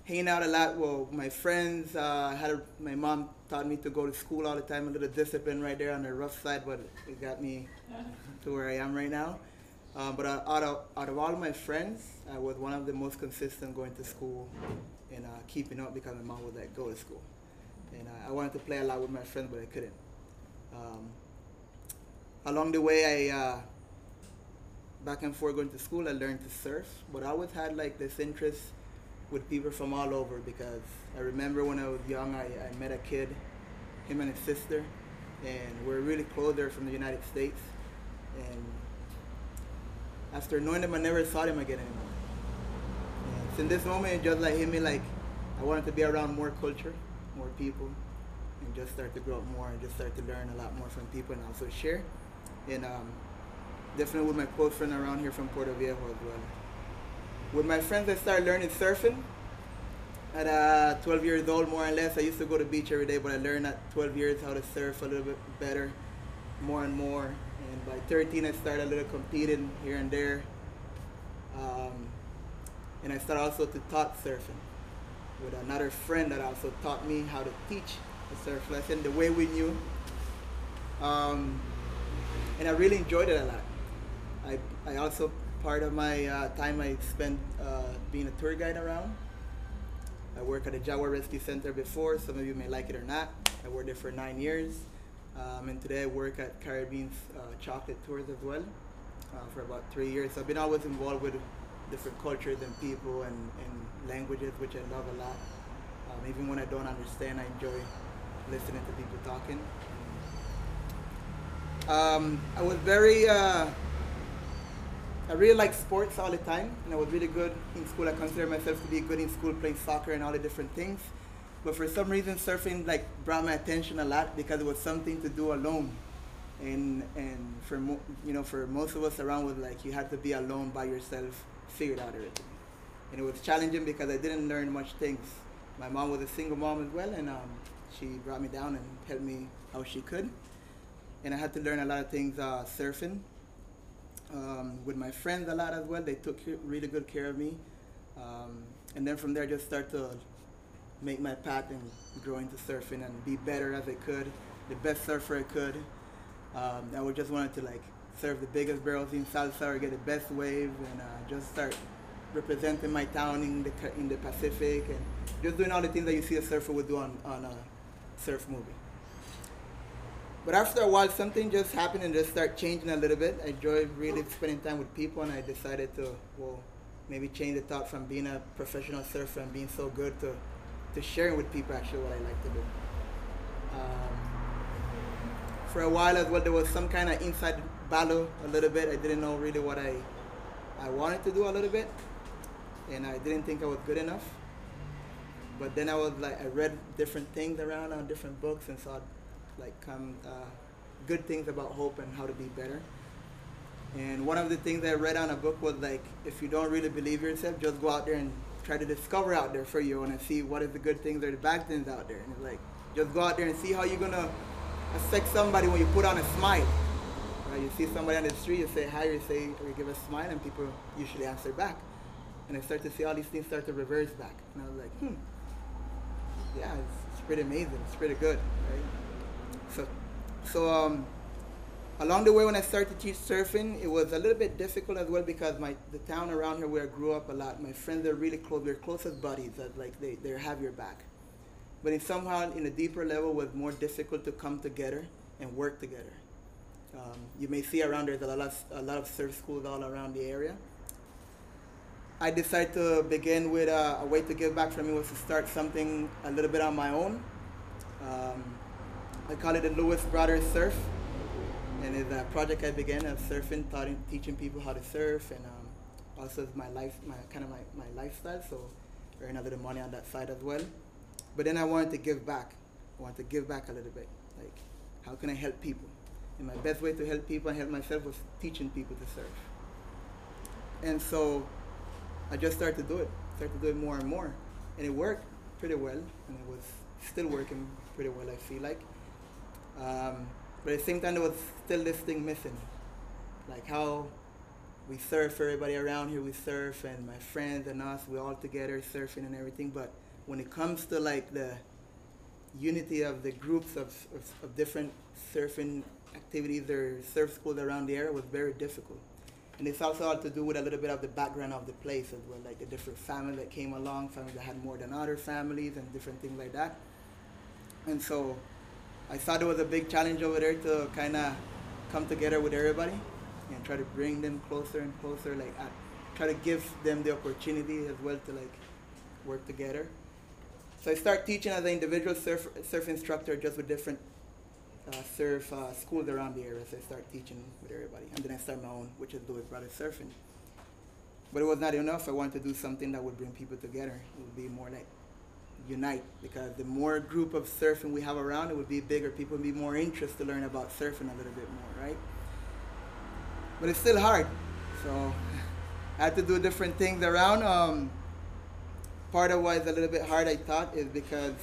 hanging out a lot. Well, my friends uh, had a, my mom taught me to go to school all the time. A little discipline right there on the rough side, but it got me to where I am right now. Um, but uh, out of out of all my friends, I was one of the most consistent going to school and uh, keeping up because my mom would like go to school, and uh, I wanted to play a lot with my friends, but I couldn't. Um, along the way, I uh, back and forth going to school, I learned to surf, but I always had like this interest with people from all over because I remember when I was young, I, I met a kid, him and his sister, and we're really close. They're from the United States, and after knowing them, I never saw them again anymore. And so in this moment, it just like hit me like I wanted to be around more culture, more people, and just start to grow up more and just start to learn a lot more from people and also share. And um, definitely with my close friend around here from Puerto Viejo as well. With my friends, I started learning surfing. At uh, 12 years old, more or less, I used to go to beach every day, but I learned at 12 years how to surf a little bit better, more and more. And by 13, I started a little competing here and there. Um, and I started also to taught surfing with another friend that also taught me how to teach the surf lesson the way we knew. Um, and I really enjoyed it a lot. I, I also, part of my uh, time I spent uh, being a tour guide around. I worked at the Jaguar Rescue Center before. Some of you may like it or not. I worked there for nine years. Um, and today I work at Caribeans uh, Chocolate Tours as well uh, for about three years. So I've been always involved with different cultures and people and, and languages, which I love a lot. Um, even when I don't understand, I enjoy listening to people talking. Um, I was very, uh, I really like sports all the time, and I was really good in school. I consider myself to be good in school, playing soccer and all the different things. But for some reason, surfing like brought my attention a lot because it was something to do alone, and and for mo- you know for most of us around was like you had to be alone by yourself, figure out everything. and it was challenging because I didn't learn much things. My mom was a single mom as well, and um, she brought me down and helped me how she could. And I had to learn a lot of things uh, surfing. Um, with my friends a lot as well. They took really good care of me. Um, and then from there, just start to make my path and grow into surfing and be better as I could, the best surfer I could. Um, I would just wanted to like surf the biggest barrels in salsa or get the best wave and uh, just start representing my town in the in the Pacific and just doing all the things that you see a surfer would do on, on a surf movie. But after a while, something just happened and just started changing a little bit. I enjoyed really spending time with people, and I decided to, well, maybe change the thought from being a professional surfer and being so good to, to sharing with people actually what I like to do. Um, for a while as well, there was some kind of inside battle a little bit. I didn't know really what I, I wanted to do a little bit, and I didn't think I was good enough. But then I was like, I read different things around on different books and saw like um, uh, good things about hope and how to be better. And one of the things I read on a book was like, if you don't really believe yourself, just go out there and try to discover out there for you and see what is the good things or the bad things out there. And it's like, just go out there and see how you're gonna affect somebody when you put on a smile. Right? You see somebody on the street, you say hi, you say, or you give a smile, and people usually answer back. And I start to see all these things start to reverse back. And I was like, hmm, yeah, it's, it's pretty amazing. It's pretty good, right? So, so um, along the way when I started to teach surfing, it was a little bit difficult as well because my the town around here where I grew up a lot, my friends are really close. We're closest buddies. That like they they have your back. But in somehow in a deeper level, was more difficult to come together and work together. Um, you may see around there's a lot of, a lot of surf schools all around the area. I decided to begin with a way to give back for me was to start something a little bit on my own. Um, I call it the Lewis Brothers Surf, and it's a project I began of surfing, taught, teaching people how to surf, and um, also my life, my kind of my, my lifestyle. So earn a little money on that side as well. But then I wanted to give back. I wanted to give back a little bit. Like, how can I help people? And my best way to help people and help myself was teaching people to surf. And so I just started to do it. Started to do it more and more, and it worked pretty well, and it was still working pretty well. I feel like. Um, but at the same time, there was still this thing missing, like how we surf. Everybody around here, we surf, and my friends and us, we all together surfing and everything. But when it comes to like the unity of the groups of, of, of different surfing activities or surf schools around the area was very difficult. And it's also had to do with a little bit of the background of the place as well, like the different families that came along, families that had more than other families and different things like that. And so I thought it was a big challenge over there to kind of come together with everybody and try to bring them closer and closer, like uh, try to give them the opportunity as well to like work together. So I start teaching as an individual surf, surf instructor just with different uh, surf uh, schools around the area. So I start teaching with everybody. And then I start my own, which is Lewis Brothers Surfing. But it was not enough. I wanted to do something that would bring people together. It would be more like unite because the more group of surfing we have around, it would be bigger. People would be more interested to learn about surfing a little bit more, right? But it's still hard. So I had to do different things around. Um, part of why it's a little bit hard, I thought, is because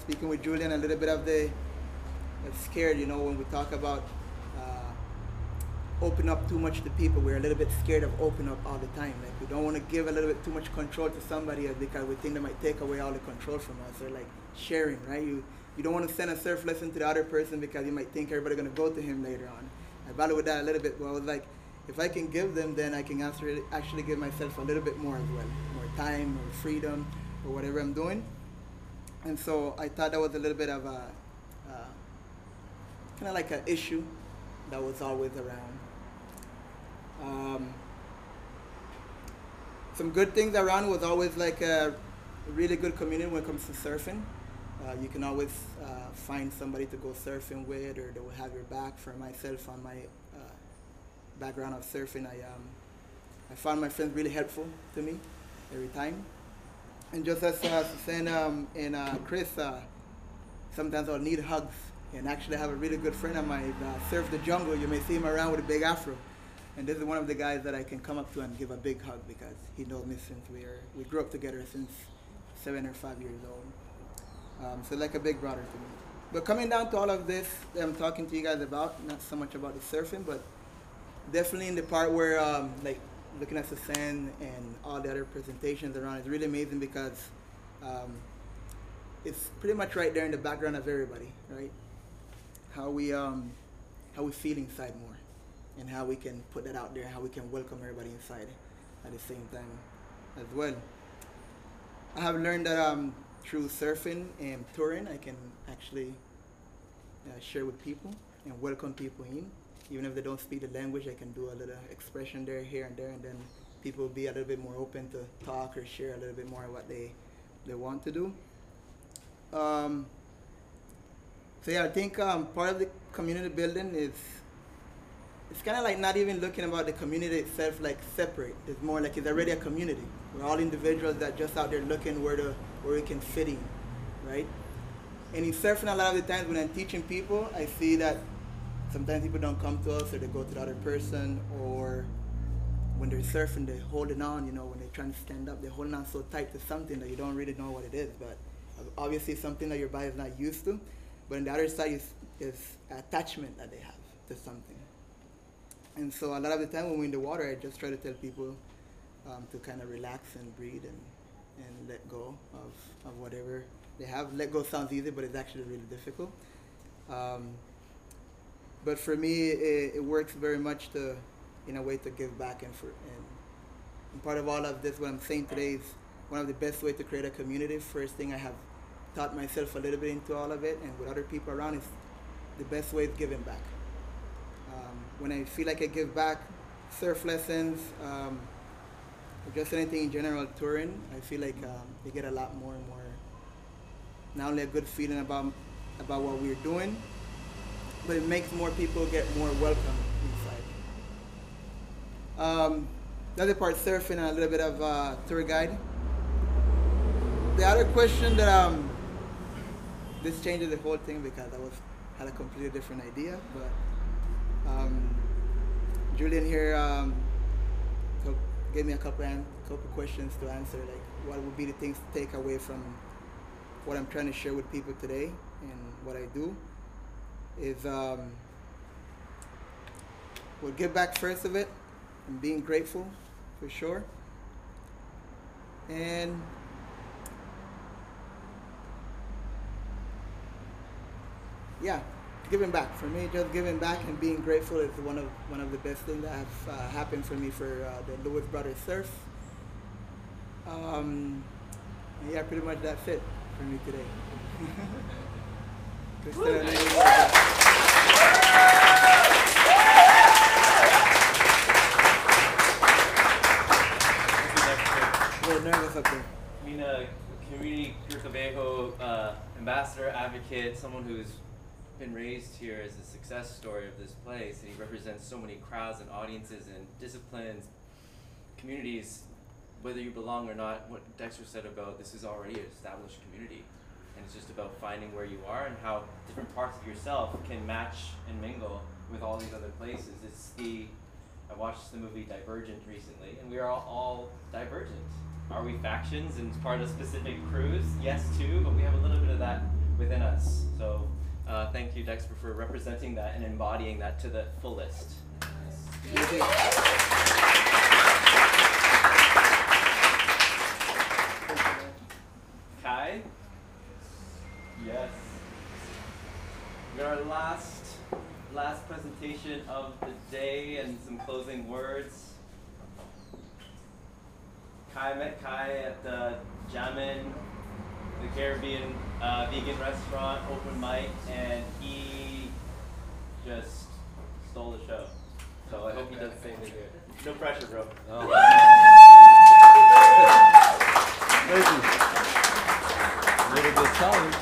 speaking with Julian, a little bit of the uh, scared, you know, when we talk about open up too much to people, we're a little bit scared of open up all the time. Like we don't want to give a little bit too much control to somebody because we think they might take away all the control from us. Or like sharing, right? You you don't want to send a surf lesson to the other person because you might think everybody's gonna go to him later on. I battled with that a little bit, but I was like, if I can give them, then I can actually actually give myself a little bit more as well, more time or freedom or whatever I'm doing. And so I thought that was a little bit of a uh, kind of like an issue that was always around. Um, some good things around was always like a really good community when it comes to surfing. Uh, you can always uh, find somebody to go surfing with, or they will have your back. For myself, on my uh, background of surfing, I um, I found my friends really helpful to me every time. And just as uh, um, and uh, Chris, uh, sometimes I'll need hugs. And actually, I have a really good friend of mine, uh, Surf the Jungle. You may see him around with a big afro. And this is one of the guys that I can come up to and give a big hug because he knows me since we are we grew up together since seven or five years old. Um, so like a big brother to me. But coming down to all of this that I'm talking to you guys about, not so much about the surfing, but definitely in the part where um, like looking at the sand and all the other presentations around is really amazing because um, it's pretty much right there in the background of everybody, right? How we um, how we feel inside more, and how we can put that out there, how we can welcome everybody inside at the same time as well. I have learned that um, through surfing and touring, I can actually uh, share with people and welcome people in. Even if they don't speak the language, I can do a little expression there, here and there, and then people will be a little bit more open to talk or share a little bit more of what they, they want to do. Um, so yeah, I think um, part of the community building is it's kind of like not even looking about the community itself like separate. It's more like it's already a community. We're all individuals that just out there looking where the where we can fit in, right? And in surfing, a lot of the times when I'm teaching people, I see that sometimes people don't come to us or they go to the other person or when they're surfing, they're holding on, you know, when they're trying to stand up, they're holding on so tight to something that you don't really know what it is. But obviously something that your body is not used to. But on the other side is, is attachment that they have to something. And so a lot of the time when we're in the water, I just try to tell people um, to kind of relax and breathe and, and let go of, of whatever they have. Let go sounds easy, but it's actually really difficult. Um, but for me, it, it, works very much to, in a way, to give back. And, for, and, and part of all of this, what I'm saying today is one of the best ways to create a community. First thing I have taught myself a little bit into all of it, and with other people around, is the best way is giving back. When I feel like I give back, surf lessons, um, just anything in general, touring, I feel like um, they get a lot more and more, not only a good feeling about, about what we're doing, but it makes more people get more welcome inside. Um, the other part, surfing and a little bit of uh, tour guide. The other question that um, this changes the whole thing because I was had a completely different idea. But um, Julian here um, gave me a couple couple questions to answer, like what would be the things to take away from what I'm trying to share with people today and what I do is um, we'll get back first of it and being grateful for sure. And yeah, giving back. For me, just giving back and being grateful is one of one of the best things that have uh, happened for me for uh, the Lewis Brothers Surf. Um, yeah, pretty much that's it for me today. We're nervous up there. I mean, a community Puerto Viejo uh, ambassador, advocate, someone who's been raised here as a success story of this place, and he represents so many crowds and audiences and disciplines, communities. Whether you belong or not, what Dexter said about this is already an established community, and it's just about finding where you are and how different parts of yourself can match and mingle with all these other places. It's the I watched the movie Divergent recently, and we are all, all divergent. Are we factions and part of specific crews? Yes, too, but we have a little bit of that within us. So uh, thank you, Dexter, for representing that and embodying that to the fullest. Kai? Yes. We are our last last presentation of the day and some closing words. Kai met Kai at the Jamin the Caribbean uh, vegan restaurant open mic, and he just stole the show. So I hope he does the same thing here. No pressure, bro. Oh. Thank you. A little bit tired.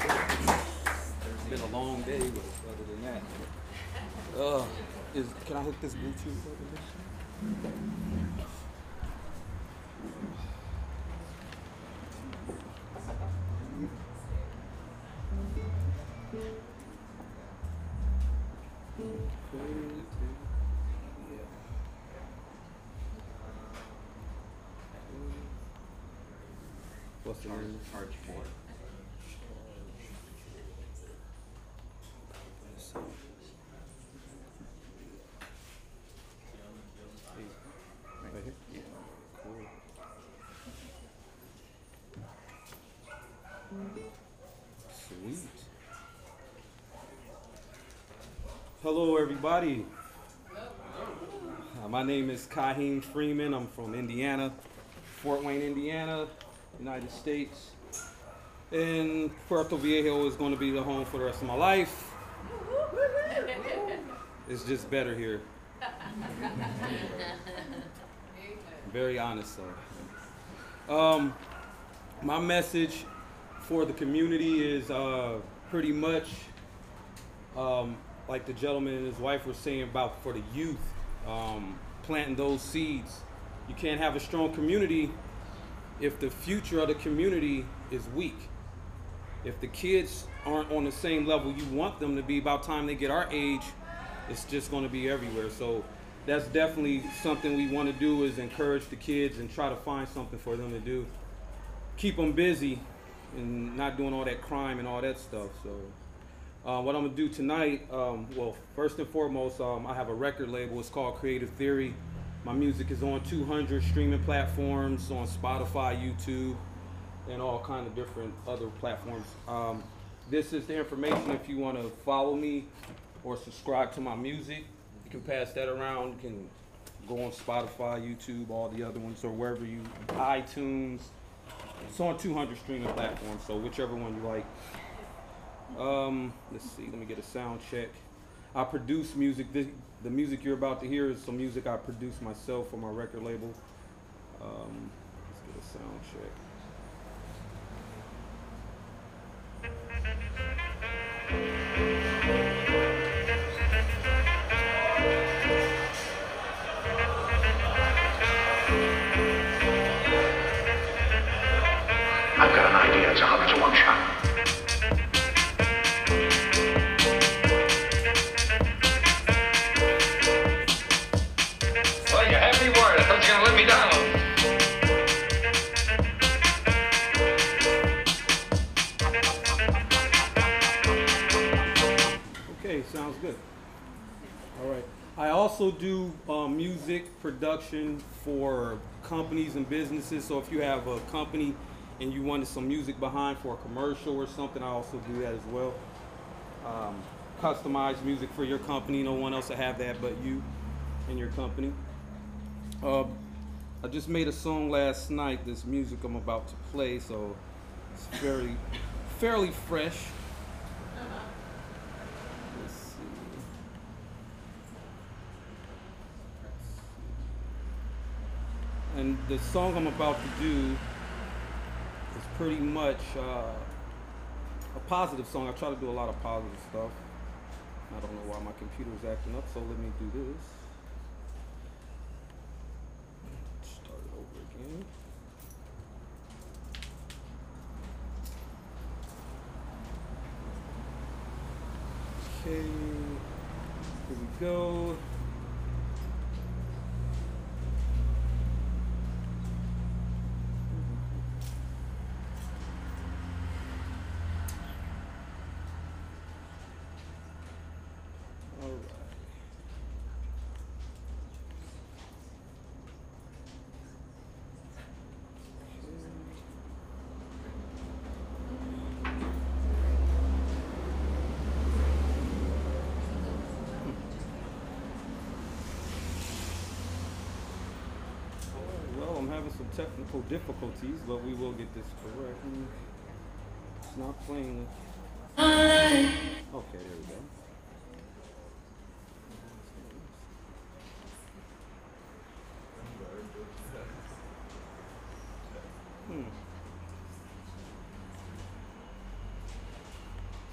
It's been a long day, but other than that. Uh, is can I hook this Bluetooth Hello, everybody. Uh, my name is Kaheem Freeman. I'm from Indiana, Fort Wayne, Indiana, United States. And Puerto Viejo is going to be the home for the rest of my life. It's just better here. Very honest, though. Um, my message for the community is uh, pretty much um, like the gentleman and his wife were saying about for the youth, um, planting those seeds. You can't have a strong community if the future of the community is weak. If the kids aren't on the same level you want them to be by the time they get our age, it's just going to be everywhere. So that's definitely something we want to do is encourage the kids and try to find something for them to do. Keep them busy and not doing all that crime and all that stuff. So uh, what I'm gonna do tonight, um, well, first and foremost, um, I have a record label. It's called Creative Theory. My music is on 200 streaming platforms, on Spotify, YouTube, and all kind of different other platforms. Um, this is the information if you want to follow me or subscribe to my music. You can pass that around. You can go on Spotify, YouTube, all the other ones, or wherever you, iTunes. It's on 200 streaming platforms, so whichever one you like. Um, let's see. Let me get a sound check. I produce music. The, the music you're about to hear is some music I produce myself for my record label. Um, let's get a sound check. I've got an idea. It's I also do um, music production for companies and businesses. So if you have a company and you wanted some music behind for a commercial or something, I also do that as well. Um, customized music for your company. No one else will have that but you and your company. Uh, I just made a song last night. This music I'm about to play, so it's fairly, fairly fresh. Let's see. And the song I'm about to do is pretty much uh, a positive song. I try to do a lot of positive stuff. I don't know why my computer is acting up, so let me do this. Start it over again. Okay, here we go. All right. Well, I'm having some technical difficulties, but we will get this correct. It's not playing. Okay, there we go. Hmm.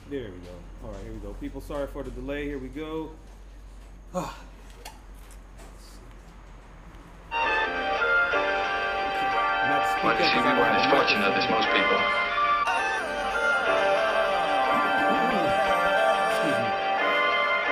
There we go. All right, here we go. People, sorry for the delay. Here we go. fortunate as most people. Excuse me.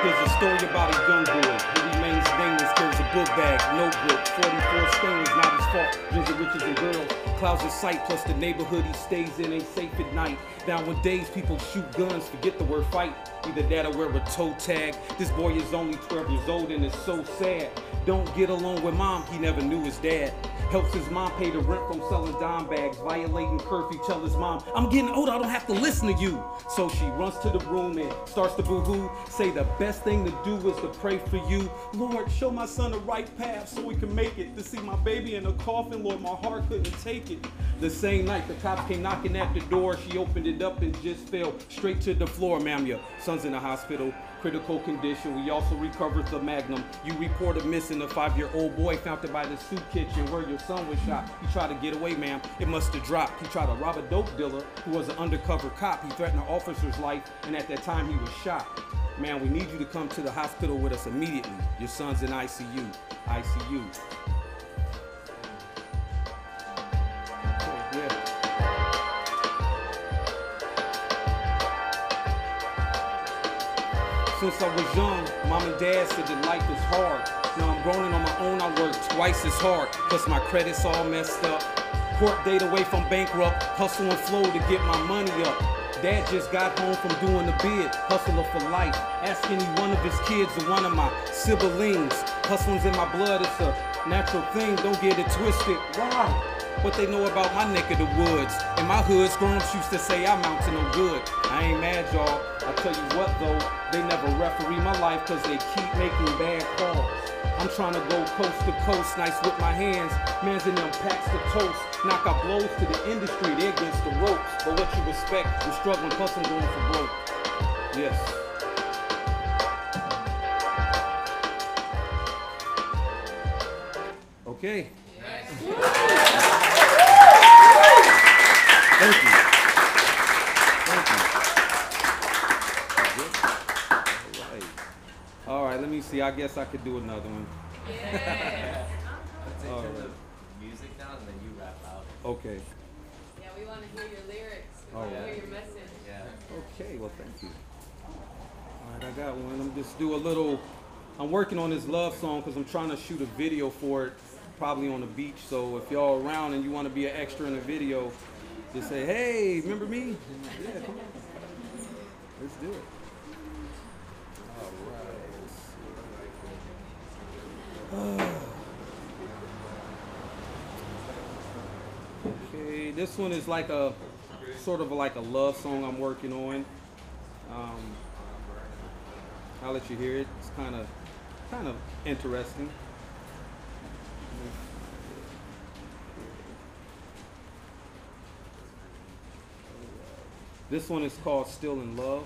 Here's a story about a young boy who remains nameless, a book bag, notebook, 44 stainless, not his fault. Dreams of riches and girls, clouds of sight, plus the neighborhood he stays in ain't safe at night. Nowadays, people shoot guns, forget the word fight. Either that or wear a toe tag. This boy is only 12 years old and it's so sad. Don't get along with mom, he never knew his dad. Helps his mom pay the rent from selling dime bags, violating curfew. Tell his mom, I'm getting old, I don't have to listen to you. So she runs to the room and starts to boo hoo. Say the best thing to do is to pray for you. Lord, show my son the right path so he can make it. To see my baby in a coffin, Lord, my heart couldn't take it. The same night the cops came knocking at the door, she opened it up and just fell straight to the floor. Ma'am, your son's in the hospital critical condition. We also recovered the Magnum. You reported missing a five-year-old boy found by the soup kitchen where your son was shot. He tried to get away, ma'am. It must have dropped. He tried to rob a dope dealer who was an undercover cop. He threatened an officer's life, and at that time he was shot. Man, we need you to come to the hospital with us immediately. Your son's in ICU. ICU. Since I was young, mom and dad said that life is hard. Now I'm grown and on my own, I work twice as hard. Plus my credit's all messed up. Court date away from bankrupt, hustle and flow to get my money up. Dad just got home from doing the bid, hustler for life. Ask any one of his kids or one of my siblings. Hustling's in my blood, it's a natural thing, don't get it twisted. Why? What they know about my neck of the woods. In my hoods, grown-ups used to say I'm out to no good. I ain't mad, y'all. I tell you what, though, they never referee my life cause they keep making bad calls. I'm trying to go coast to coast, nice with my hands. Man's in them packs to toast. Knock out blows to the industry, they against the ropes. But what you respect, I'm struggling, plus I'm going for broke. Yes. Okay. Thank you. Thank you. All right. All right, let me see. I guess I could do another one. Yeah. Let's All right. the music down and then you rap out. Okay. Yeah, we want to hear your lyrics. We All want to hear your message. Yeah. Okay, well, thank you. All right, I got one. I'm just do a little. I'm working on this love song because I'm trying to shoot a video for it, probably on the beach. So if y'all around and you want to be an extra in a video, just say, "Hey, remember me?" Yeah, come on. Let's do it. All right. Okay, this one is like a sort of like a love song I'm working on. Um, I'll let you hear it. It's kind of kind of interesting. This one is called Still in Love.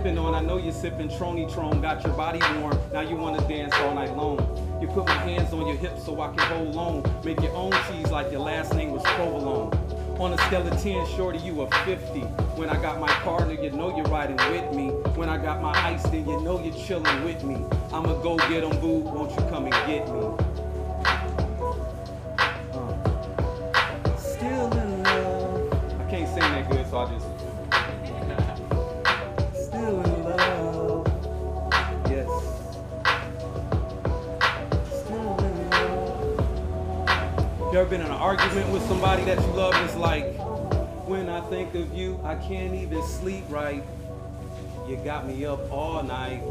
Sipping on, I know you're sipping Trony Tron, got your body warm. Now you wanna dance all night long. You put my hands on your hips so I can hold on. Make your own cheese like your last name was provolone. On a scale of 10, shorty, you a 50. When I got my partner, you know you're riding with me. When I got my ice, then you know you're chilling with me. I'ma go get get 'em, boo, won't you come and get me? Uh. Still in love. I can't sing that good, so I just. Ever been in an argument with somebody that you love? It's like, when I think of you, I can't even sleep right. You got me up all night.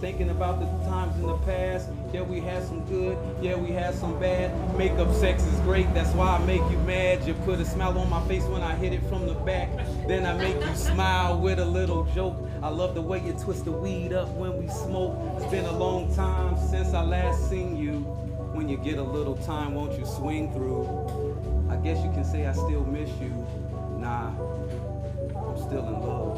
thinking about the times in the past. Yeah, we had some good, yeah, we had some bad. Makeup sex is great, that's why I make you mad. You put a smile on my face when I hit it from the back. Then I make you smile with a little joke. I love the way you twist the weed up when we smoke. It's been a long time since I last seen you. When you get a little time, won't you swing through? I guess you can say I still miss you. Nah, I'm still in love.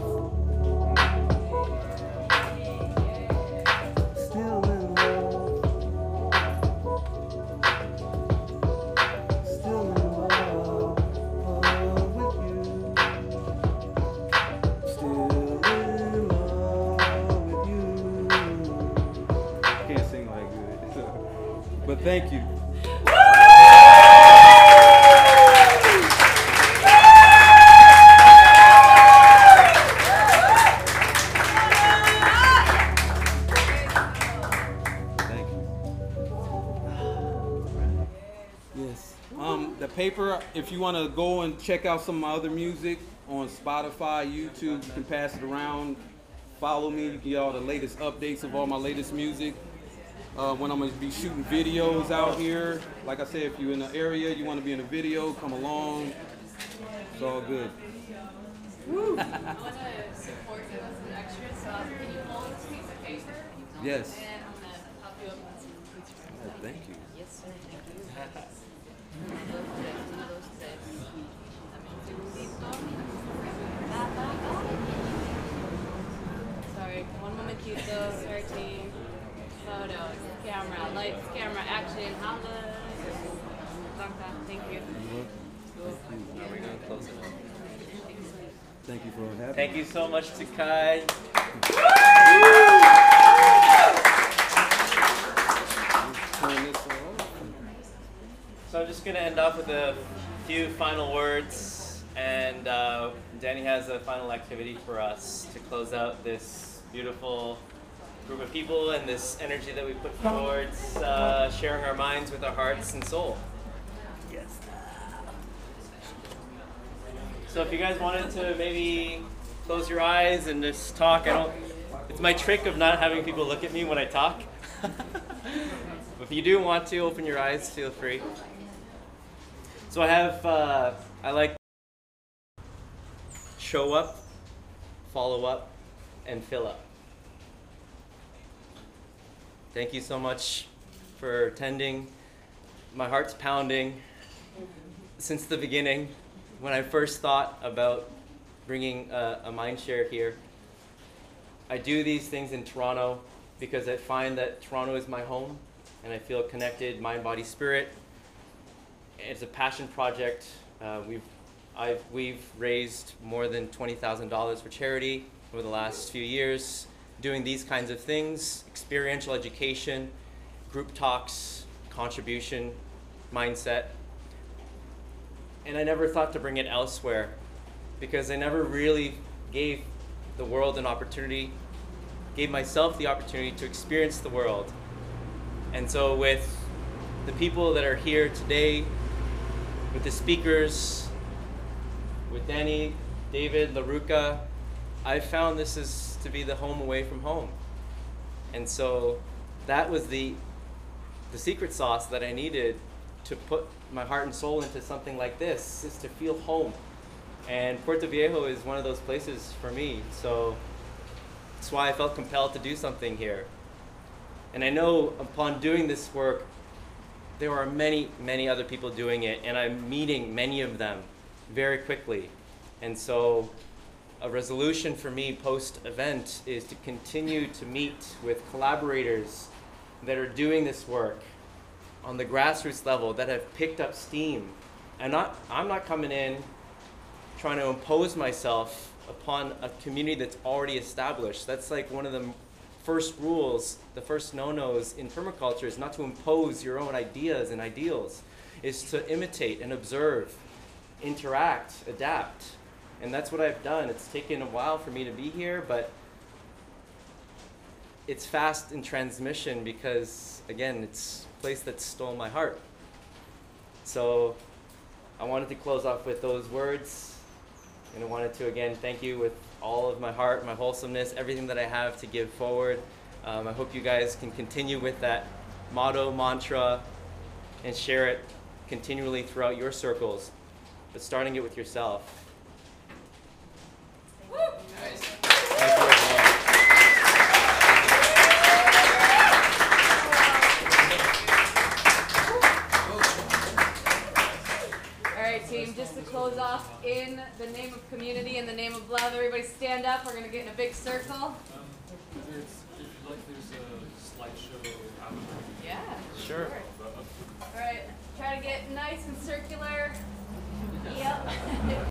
Check out some of my other music on Spotify, YouTube, you can pass it around. Follow me. You can get all the latest updates of all my latest music. Uh, when I'm going to be shooting videos out here. Like I said, if you're in the area, you want to be in a video, come along. It's all good. Woo! I want to support you as an extra, so can you hold this piece of paper? Yes. And I'm going to help you open some pictures. Oh, thank you. Yes, sir. Thank you. Sorry, one momentito. Sorry, team. Photos, camera, lights, camera, action, holla. Thank you. Are we gonna close it out? Thank you for having Thank me. you so much to Kai. Turn this off. So I'm just gonna end off with a few final words, and uh, Danny has a final activity for us to close out this beautiful group of people and this energy that we put towards uh, sharing our minds with our hearts and soul. Yes. So if you guys wanted to maybe close your eyes and just talk, I don't. It's my trick of not having people look at me when I talk. if you do want to open your eyes, feel free. So I have. Uh, I like show up, follow up, and fill up. Thank you so much for attending. My heart's pounding since the beginning when I first thought about bringing a, a mind share here. I do these things in Toronto because I find that Toronto is my home and I feel connected mind, body, spirit. It's a passion project. Uh, we've, I've, we've raised more than $20,000 for charity over the last few years doing these kinds of things experiential education, group talks, contribution, mindset and I never thought to bring it elsewhere because I never really gave the world an opportunity, gave myself the opportunity to experience the world. And so, with the people that are here today, with the speakers, with Danny, David, LaRuca, I found this is to be the home away from home. And so that was the the secret sauce that I needed to put my heart and soul into something like this is to feel home. And Puerto Viejo is one of those places for me. So that's why I felt compelled to do something here. And I know upon doing this work, there are many, many other people doing it, and I'm meeting many of them very quickly. And so a resolution for me post event is to continue to meet with collaborators that are doing this work on the grassroots level that have picked up steam. And not, I'm not coming in trying to impose myself upon a community that's already established. That's like one of the first rules, the first no-nos in permaculture is not to impose your own ideas and ideals, is to imitate and observe, interact, adapt. And that's what I've done. It's taken a while for me to be here, but it's fast in transmission because again, it's a place that stole my heart. So I wanted to close off with those words. And I wanted to again thank you with all of my heart, my wholesomeness, everything that I have to give forward. Um, I hope you guys can continue with that motto, mantra, and share it continually throughout your circles, but starting it with yourself. Thank you, everyone. All right, team, just to close off, in the name of community, in the name of love, everybody stand up. We're going to get in a big circle. Um, there's, if you'd like, there's a slideshow. Yeah. Sure. All right, try to get nice and circular. Yep.